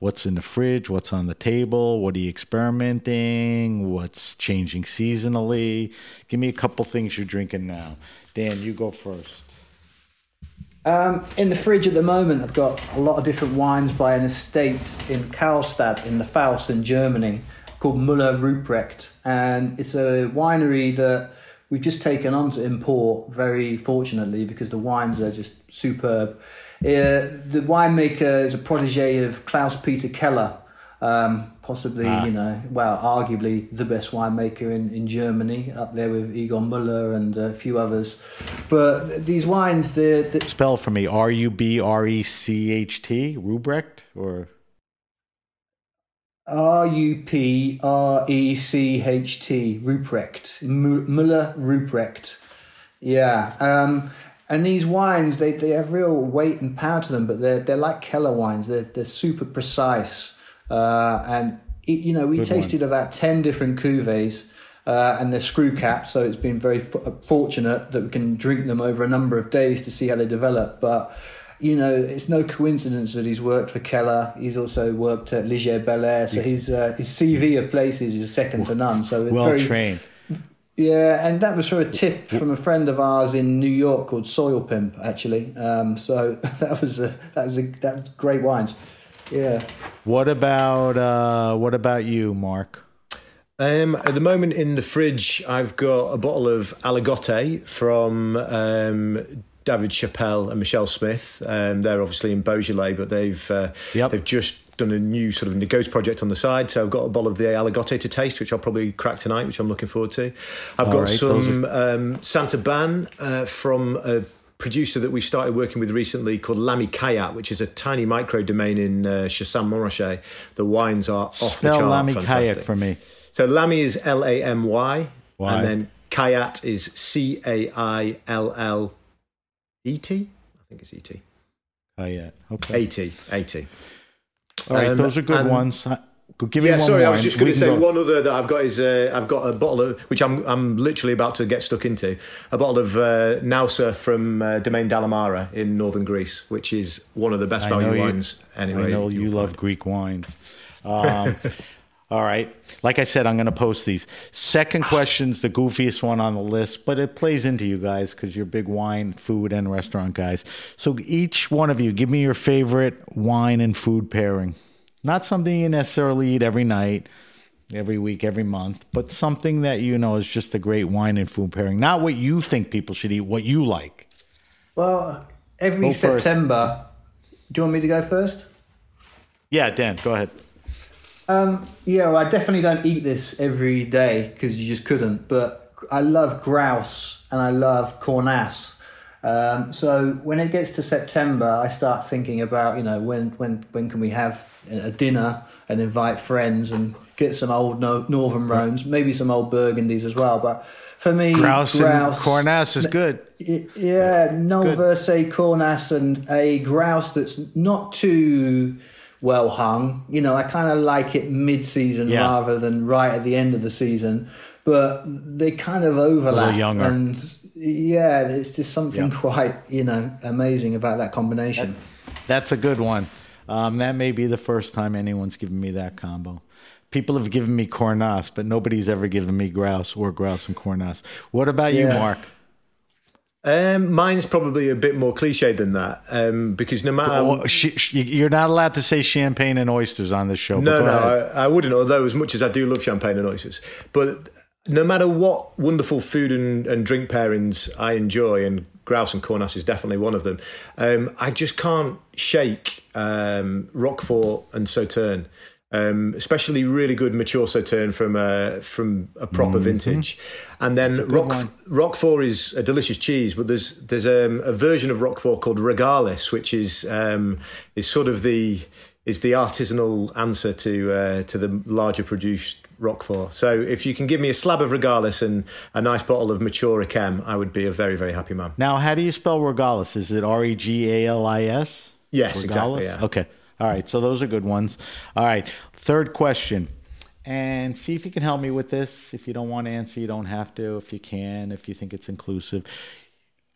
What's in the fridge? What's on the table? What are you experimenting? What's changing seasonally? Give me a couple things you're drinking now. Dan, you go first. Um, in the fridge at the moment, I've got a lot of different wines by an estate in Kallstadt in the Pfalz in Germany called Müller Ruprecht, and it's a winery that we've just taken on to import very fortunately because the wines are just superb. Uh, the winemaker is a protege of Klaus Peter Keller, um, possibly, ah. you know, well, arguably the best winemaker in, in Germany, up there with Egon Müller and a few others. But these wines, they're. they're Spell for me R U B R E C H T, Rubrecht, or. R U P R E C H T, Ruprecht, Müller Ruprecht. Yeah. Um, and these wines, they, they have real weight and power to them, but they're, they're like Keller wines. They're, they're super precise. Uh, and, it, you know, we Good tasted one. about 10 different cuvées. Uh, and they're screw capped, so it's been very f- fortunate that we can drink them over a number of days to see how they develop. But you know, it's no coincidence that he's worked for Keller. He's also worked at Liger-Belair, so his uh, his CV of places is second to none. So well very, trained. Yeah, and that was for a tip from a friend of ours in New York called Soil Pimp, actually. Um, so that was a, that was a, that was great wines. Yeah. What about uh, what about you, Mark? Um, at the moment in the fridge, I've got a bottle of Aligoté from um, David Chapel and Michelle Smith. Um, they're obviously in Beaujolais, but they've uh, yep. they've just done a new sort of Negoce project on the side. So I've got a bottle of the Aligoté to taste, which I'll probably crack tonight, which I'm looking forward to. I've All got right, some um, Saint-Aubin uh, from a producer that we started working with recently called Lamy-Caillat, which is a tiny micro domain in uh, Montrachet. The wines are off Spell the chart. Lamy fantastic. For me. So Lamy is L A M Y, and then Kayat is C A I L L ET? I think it's ET. Oh, yeah. Okay. AT. AT. All right, um, those are good ones. Give me one. yeah, sorry. I was just going to say go. one other that I've got is uh, I've got a bottle of which I'm I'm literally about to get stuck into a bottle of uh, Naoussa from uh, Domaine Dalamara in northern Greece, which is one of the best value you, wines. Anyway, I know you love Greek wines. Um, All right. Like I said, I'm going to post these. Second question's the goofiest one on the list, but it plays into you guys because you're big wine, food, and restaurant guys. So each one of you, give me your favorite wine and food pairing. Not something you necessarily eat every night, every week, every month, but something that you know is just a great wine and food pairing. Not what you think people should eat, what you like. Well, every go September. First. Do you want me to go first? Yeah, Dan, go ahead. Um, yeah, well, I definitely don't eat this every day because you just couldn't. But I love grouse and I love Cornas. Um, so when it gets to September, I start thinking about you know when when when can we have a dinner and invite friends and get some old no- Northern Rhones, maybe some old Burgundies as well. But for me, grouse, grouse and cornas is good. Yeah, Noël Verset cornas and a grouse that's not too well hung. You know, I kind of like it mid-season Yeah. rather than right at the end of the season. But they kind of overlap, younger. and yeah, it's just something Yeah. quite you know amazing about that combination. That's a good one. Um, that may be the first time anyone's given me that combo. People have given me cornas, but nobody's ever given me grouse or grouse and cornas. What about you, Mark? Um, mine's probably a bit more cliched than that um, because no matter Oh, sh- sh- you're not allowed to say champagne and oysters on this show. No, no. I, I wouldn't. Although, as much as I do love champagne and oysters, but no matter what wonderful food and, and drink pairings I enjoy, and grouse and cornas is definitely one of them. Um, I just can't shake um, Roquefort and Sauterne. Um, especially really good mature Sauterne from a from a proper vintage, and then Rock, Roquefort is a delicious cheese. But there's there's um, a version of Roquefort called Regalis, which is um, is sort of the is the artisanal answer to uh, to the larger produced Roquefort. So if you can give me a slab of Regalis and a nice bottle of mature Yquem, I would be a very very happy man. Now, how do you spell regalis? Is it R E G A L I S? Yes, exactly. Yeah. Okay. All right. So those are good ones. All right. Third question. And see if you can help me with this. If you don't want to answer, you don't have to. If you can, if you think it's inclusive.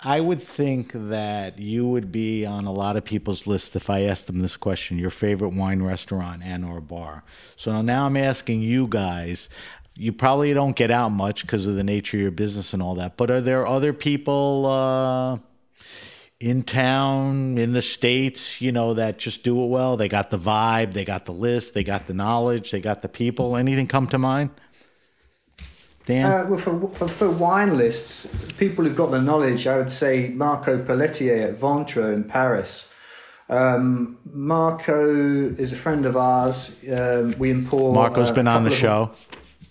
I would think that you would be on a lot of people's list if I asked them this question your favorite wine restaurant and or bar. So now I'm asking you guys. You probably don't get out much because of the nature of your business and all that. But are there other people uh, in town, in the States, you know, that just do it well? They got the vibe, they got the list, they got the knowledge, they got the people. Anything come to mind? Dan? Uh, well, for, for, for wine lists, people who've got the knowledge, I would say Marco Pelletier at Vantre in Paris. Um, Marco is a friend of ours. Um, we import. Marco's uh, been on the of- show.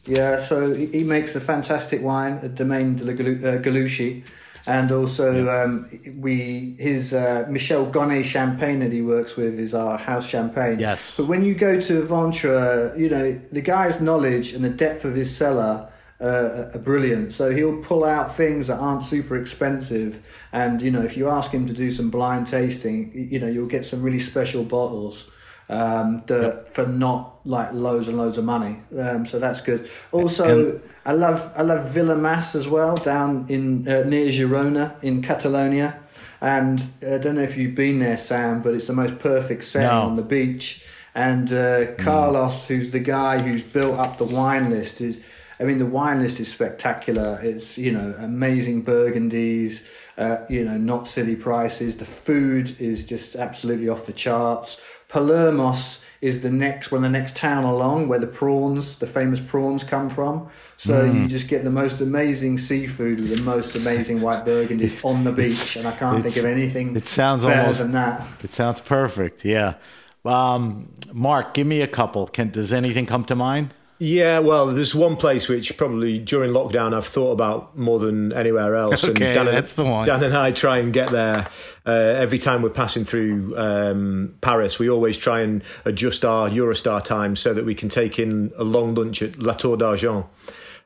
Yeah, so he he makes a fantastic wine at Domaine de la uh, Galouchey. And also, um, we his uh, Michel Gonet champagne that he works with is our house champagne. Yes. But when you go to Vantre, you know the guy's knowledge and the depth of his cellar uh, are brilliant. So he'll pull out things that aren't super expensive, and you know if you ask him to do some blind tasting, you know you'll get some really special bottles um, that for not like loads and loads of money. Um, so that's good. Also, And- I love I love Villa Mas as well down in uh, near Girona in Catalonia. And uh, I don't know if you've been there, Sam, but it's the most perfect setting No. on the beach. And uh, Carlos, who's the guy who's built up the wine list, is I mean the wine list is spectacular. It's you know amazing Burgundies, uh, you know not silly prices. The food is just absolutely off the charts. Palamós is the next one, the next town along where the prawns, the famous prawns, come from. So Mm. you just get the most amazing seafood with the most amazing white burgundies on the beach, and I can't think of anything it sounds better almost- than that. It sounds perfect. Yeah. Um, Mark, give me a couple. Can does anything come to mind? Yeah, well, there's one place which probably during lockdown I've thought about more than anywhere else. Okay, Dan and, that's the one. Dan and I try and get there uh, every time we're passing through um, Paris. We always try and adjust our Eurostar time so that we can take in a long lunch at La Tour d'Argent.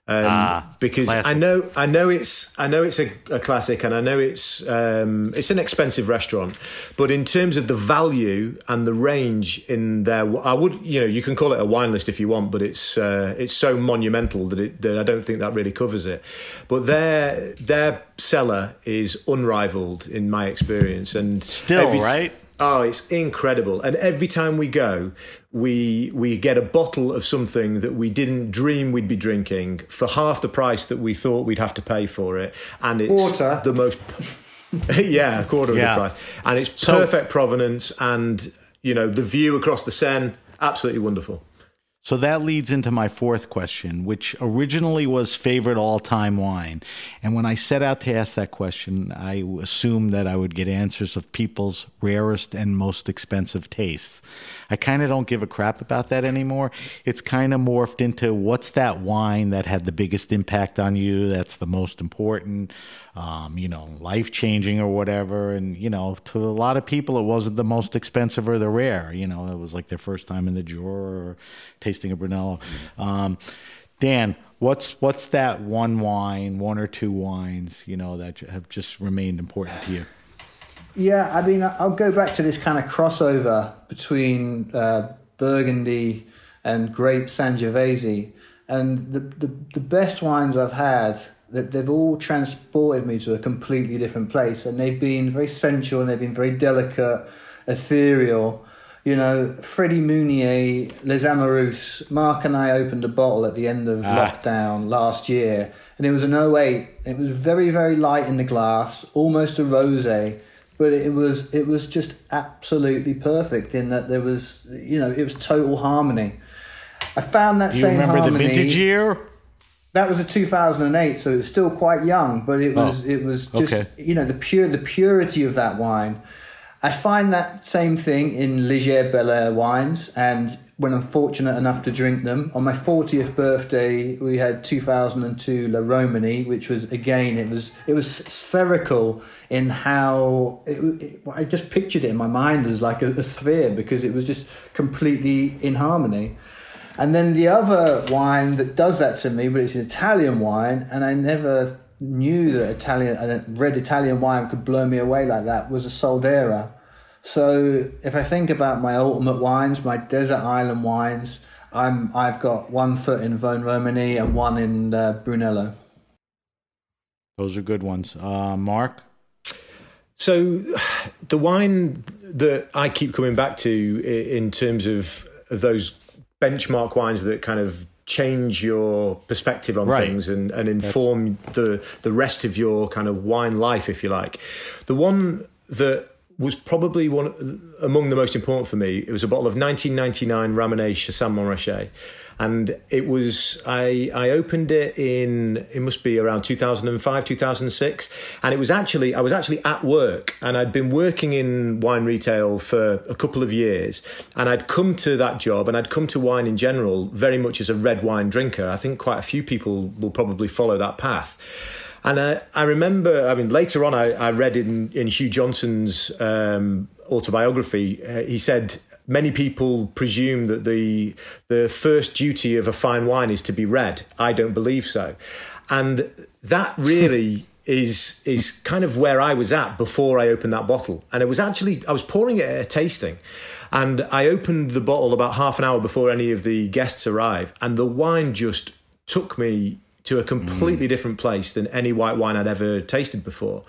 Um, Ah, because classic. I know, I know it's, I know it's a, a classic, and I know it's, um, it's an expensive restaurant. But in terms of the value and the range in there, I would, you know, you can call it a wine list if you want, but it's, uh, it's so monumental that it, that I don't think that really covers it. But their their cellar is unrivaled in my experience, and Still, every- right? Oh, it's incredible! And every time we go, we we get a bottle of something that we didn't dream we'd be drinking for half the price that we thought we'd have to pay for it, and it's Quarter. the most. yeah, a quarter of Yeah. the price, and it's So- perfect provenance, and you know the view across the Seine, absolutely wonderful. So that leads into my fourth question, which originally was favorite all time wine. And when I set out to ask that question, I assumed that I would get answers of people's rarest and most expensive tastes. I kind of don't give a crap about that anymore. It's kind of morphed into what's that wine that had the biggest impact on you, that's the most important, um, you know, life changing or whatever. And, you know, to a lot of people, it wasn't the most expensive or the rare. You know, it was like their first time in the drawer or tasting a Brunello. Um, Dan, what's what's that one wine, one or two wines, you know, that have just remained important to you? Yeah, I mean, I'll go back to this kind of crossover between uh, Burgundy and Great Sangiovese, and the, the the best wines I've had that they've all transported me to a completely different place, and they've been very sensual and they've been very delicate, ethereal. You know, Freddie Mugnier, Les Amoureuses, Mark and I opened a bottle at the end of ah. lockdown last year, and it was an 08. It was very, very light in the glass, almost a rosé but it was it was just absolutely perfect in that there was you know it was total harmony. I found that Do you same remember harmony. the vintage year? That was a 2008, so it was still quite young, but it oh, was oh, it was just okay. you know the pure the purity of that wine. I find that same thing in Liger-Belair wines, and when I'm fortunate enough to drink them. On my 40th birthday, we had 2002 La Romanée, which was again it was it was spherical in how it, it, I just pictured it in my mind as like a, a sphere because it was just completely in harmony. And then the other wine that does that to me, but it's an Italian wine, and I never knew that Italian, a red Italian wine could blow me away like that, was a Soldera. So if I think about my ultimate wines, my desert island wines, I'm I've got one foot in Vosne-Romanée and one in uh, Brunello. Those are good ones. Uh, Mark. So, the wine that I keep coming back to in terms of those benchmark wines that kind of change your perspective on right. things and, and inform the the rest of your kind of wine life, if you like. The one that was probably one among the most important for me. It was a bottle of 1999 Ramonet Chassagne Montrachet. And it was, I, I opened it in, it must be around 2005, 2006. And it was actually, I was actually at work and I'd been working in wine retail for a couple of years. And I'd come to that job and I'd come to wine in general very much as a red wine drinker. I think quite a few people will probably follow that path. And I, I remember, I mean, later on, I, I read in, in Hugh Johnson's um, autobiography, uh, he said, many people presume that the the first duty of a fine wine is to be red. I don't believe so, and that really is is kind of where I was at before I opened that bottle. And it was actually I was pouring it at a tasting, and I opened the bottle about half an hour before any of the guests arrived, and the wine just took me to a completely mm. different place than any white wine I'd ever tasted before.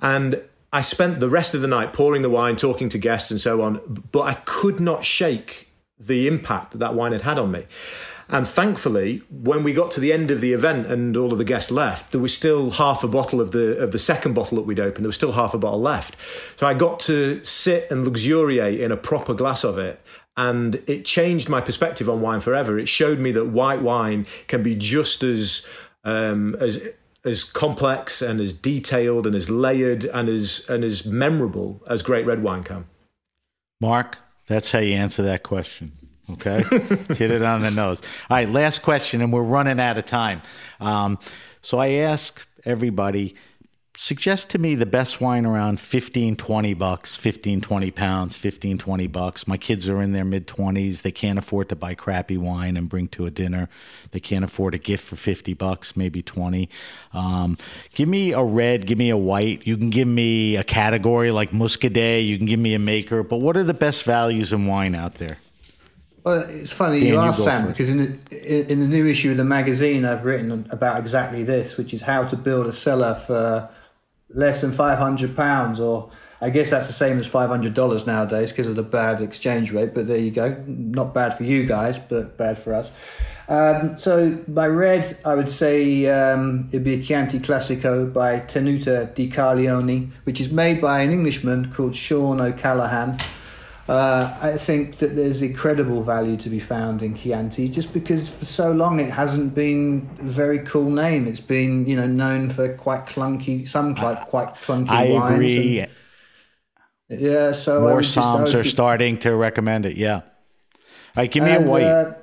And I spent the rest of the night pouring the wine, talking to guests and so on, but I could not shake the impact that that wine had had on me. And thankfully, when we got to the end of the event and all of the guests left, there was still half a bottle of the of the second bottle that we'd opened. There was still half a bottle left. So I got to sit and luxuriate in a proper glass of it and it changed my perspective on wine forever. It showed me that white wine can be just as um, as as complex and as detailed and as layered and as and as memorable as great red wine can. Mark, that's how you answer that question. Okay, hit it on the nose. All right, last question, and we're running out of time. Um, so I ask everybody suggest to me the best wine around 15 20 bucks 15 20 pounds 15 20 bucks. My kids are in their mid 20s they can't afford to buy crappy wine and bring to a dinner. They can't afford a gift for 50 bucks maybe 20 um, give me a red give me a white. You can give me a category like muscadet. You can give me a maker. But what are the best values in wine out there? Well, it's funny Dan, you ask Sam because in the, in the new issue of the magazine, I've written about exactly this, which is how to build a cellar for less than five hundred pounds, or I guess that's the same as five hundred dollars nowadays because of the bad exchange rate. But there you go, not bad for you guys, but bad for us. Um, so by red, I would say um, it'd be a Chianti Classico by Tenuta di Carleone, which is made by an Englishman called Sean O'Callaghan. Uh, I think that there's incredible value to be found in Chianti just because for so long it hasn't been a very cool name. It's been, you know, known for quite clunky, some quite quite clunky I wines. agree. And, yeah, so more somms are starting to recommend it. Yeah. All right, give me and, a white. Uh,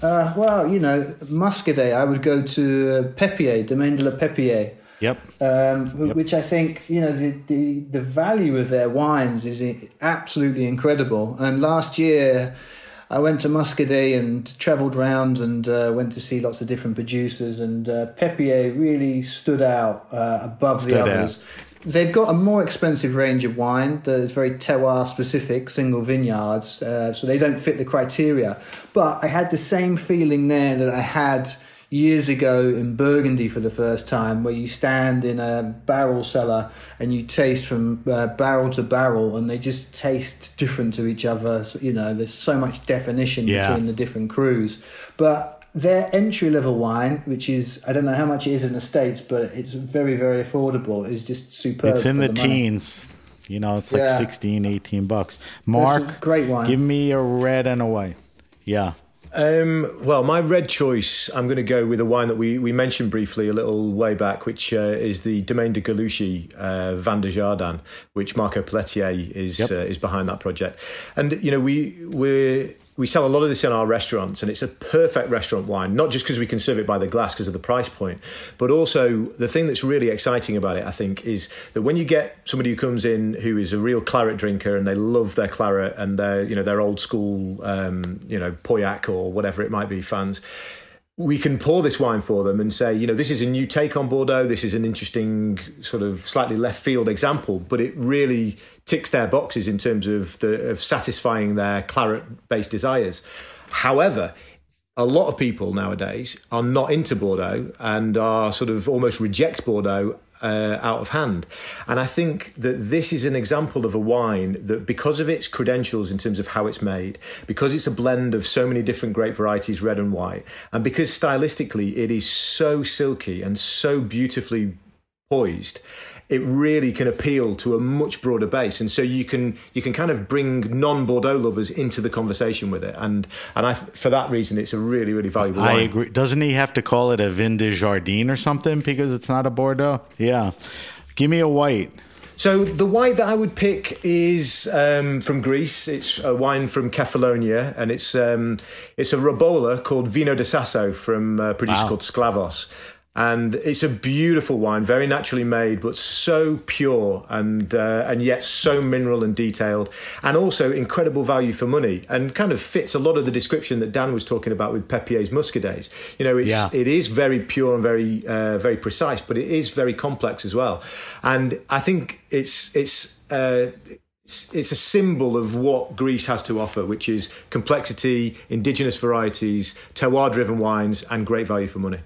uh, well, you know, Muscadet, I would go to uh, Pépière, Domaine de la Pépière. Yep. Um, yep. Which I think, you know, the, the, the value of their wines is absolutely incredible. And last year, I went to Muscadet and travelled round and uh, went to see lots of different producers. And uh, Pépière really stood out uh, above Stood the out. others. They've got a more expensive range of wine that is very terroir specific, single vineyards, uh, so they don't fit the criteria. But I had the same feeling there that I had years ago in Burgundy for the first time, where you stand in a barrel cellar and you taste from uh, barrel to barrel, and they just taste different to each other. So, you know, there's so much definition Yeah. between the different crus. But their entry level wine, which is I don't know how much it is in the states, but it's very very affordable, is just superb. It's in the, money. teens. You know, it's like Yeah. 16, 18 bucks. Mark, great wine. give me a red and a white. Yeah. Um, well, my red choice, I'm going to go with a wine that we, we mentioned briefly a little way back, which uh, is the Domaine de Galouchey uh, Vin de Jardin, which Marco Pelletier is Yep. uh, is behind that project. And you know, we we we sell a lot of this in our restaurants, and it's a perfect restaurant wine. Not just because we can serve it by the glass because of the price point, but also the thing that's really exciting about it, I think, is that when you get somebody who comes in who is a real claret drinker and they love their claret and they're you know their old school um, you know Pauillac or whatever it might be fans we can pour this wine for them and say, you know, this is a new take on Bordeaux. This is an interesting, sort of slightly left field example, but it really ticks their boxes in terms of the of satisfying their claret based desires. However, a lot of people nowadays are not into Bordeaux and are sort of almost reject Bordeaux uh, out of hand. And I think that this is an example of a wine that, because of its credentials in terms of how it's made, because it's a blend of so many different grape varieties, red and white, and because stylistically it is so silky and so beautifully poised it really can appeal to a much broader base and so you can you can kind of bring non-bordeaux lovers into the conversation with it and and i for that reason it's a really really valuable I agree. Doesn't he have to call it a Vin de Jardin or something because it's not a Bordeaux? Yeah. Give me a white. So the white that I would pick is um, from Greece. It's a wine from Kefalonia, and it's um, it's a Robola called Vino de Sasso from a producer Wow. called Sklavos. And it's a beautiful wine, very naturally made, but so pure and uh, and yet so mineral and detailed, and also incredible value for money, and kind of fits a lot of the description that Dan was talking about with Pépière's Muscadets. You know, it's Yeah. it is very pure and very uh, very precise, but it is very complex as well. And I think it's it's. Uh, it's, it's a symbol of what Greece has to offer, which is complexity, indigenous varieties, terroir-driven wines, and great value for money.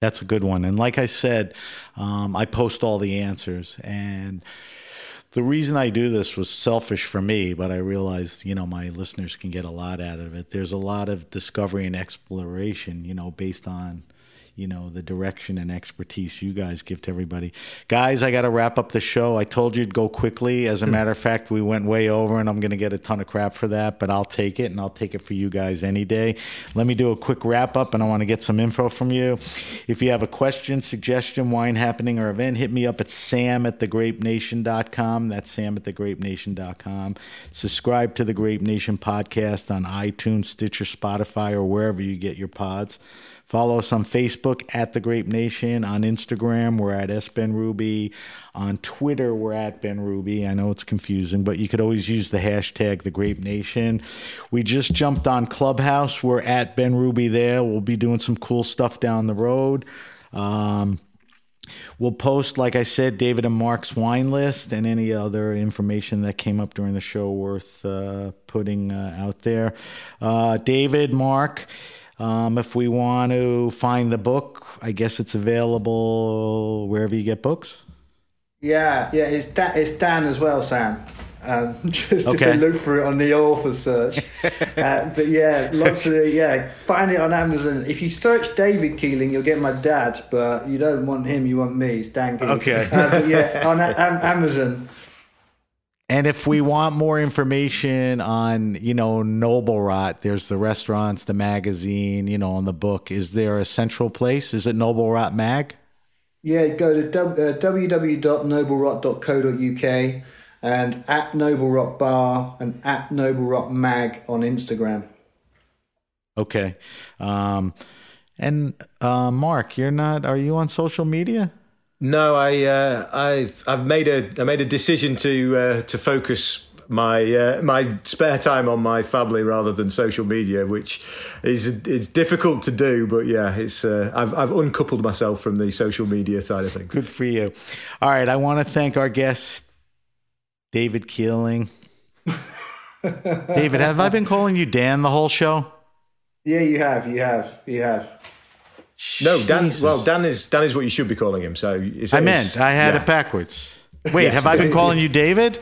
That's a good one. And like I said, um, I post all the answers. And the reason I do this was selfish for me, but I realized, you know, my listeners can get a lot out of it. There's a lot of discovery and exploration, you know, based on, you know, the direction and expertise you guys give to everybody. Guys, I got to wrap up the show. I told you to go quickly. As a mm. matter of fact, we went way over, and I'm going to get a ton of crap for that, but I'll take it, and I'll take it for you guys any day. Let me do a quick wrap up, and I want to get some info from you. If you have a question, suggestion, wine happening, or event, hit me up at sam at thegrapenation.com. That's sam at thegrapenation.com. Subscribe to the Grape Nation podcast on iTunes, Stitcher, Spotify, or wherever you get your pods. Follow us on Facebook at The Grape Nation. On Instagram, we're at S Benrubi. On Twitter, we're at Benrubi. I know it's confusing, but you could always use the hashtag The Grape Nation. We just jumped on Clubhouse. We're at Benrubi there. We'll be doing some cool stuff down the road. Um, We'll post, like I said, David and Mark's wine list and any other information that came up during the show worth uh, putting uh, out there. Uh, David, Mark, um, if we want to find the book, I guess it's available wherever you get books. Yeah, yeah, it's Dan, it's Dan as well, Sam. Um, just Okay. if you look for it on the author search. uh, but yeah, lots of yeah. Find it on Amazon. If you search David Keeling, you'll get my dad. But you don't want him. You want me. It's Dan Keeling. Okay. Uh, but yeah, on a- Am- Amazon. And if we want more information on, you know, Noble Rot, there's the restaurants, the magazine, you know, on the book. Is there a central place? Is it Noble Rot Mag? Yeah, go to uh, www.noblerot.co.uk and at Noble Rot Bar and at Noble Rot Mag on Instagram. Okay. Um, and uh, Mark, you're not. Are you on social media? No, I uh, I've I've made a I made a decision to uh, to focus my uh, my spare time on my family rather than social media, which is it's difficult to do. But yeah, it's uh, I've I've uncoupled myself from the social media side of things. Good for you. All right, I want to thank our guest, David Keeling. David, have I been calling you Dan the whole show? Yeah, you have. You have. You have. No, Dan. Jesus. Well, Dan is Dan is what you should be calling him. So I meant I had yeah. it backwards. Wait, yes, have I been calling you David?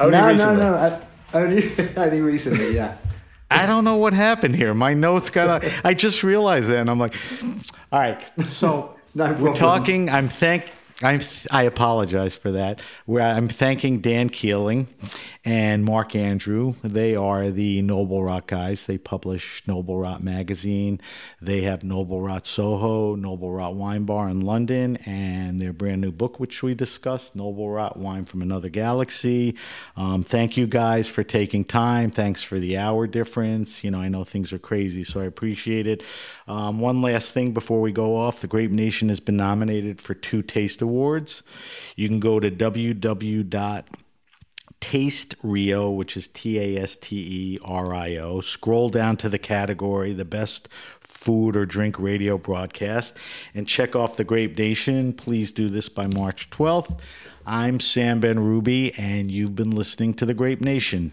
Only no, recently. no, no. I, only only recently. Yeah. I don't know what happened here. My notes got. I just realized that, and I'm like, all right. So no we're talking. I'm thank I'm, I apologize for that. I'm thanking Dan Keeling and Mark Andrew. They are the Noble Rot guys. They publish Noble Rot magazine. They have Noble Rot Soho, Noble Rot Wine Bar in London, and their brand new book, which we discussed, Noble Rot Wine from Another Galaxy. Um, thank you guys for taking time. Thanks for the hour difference. You know, I know things are crazy, so I appreciate it. Um, one last thing before we go off the Grape Nation has been nominated for two Taste Awards. You can go to www Taste Rio, which is T A S T E R I O. Scroll down to the category, the best food or drink radio broadcast, and check off the Grape Nation. Please do this by March 12th. I'm Sam Benrubi, and you've been listening to the Grape Nation.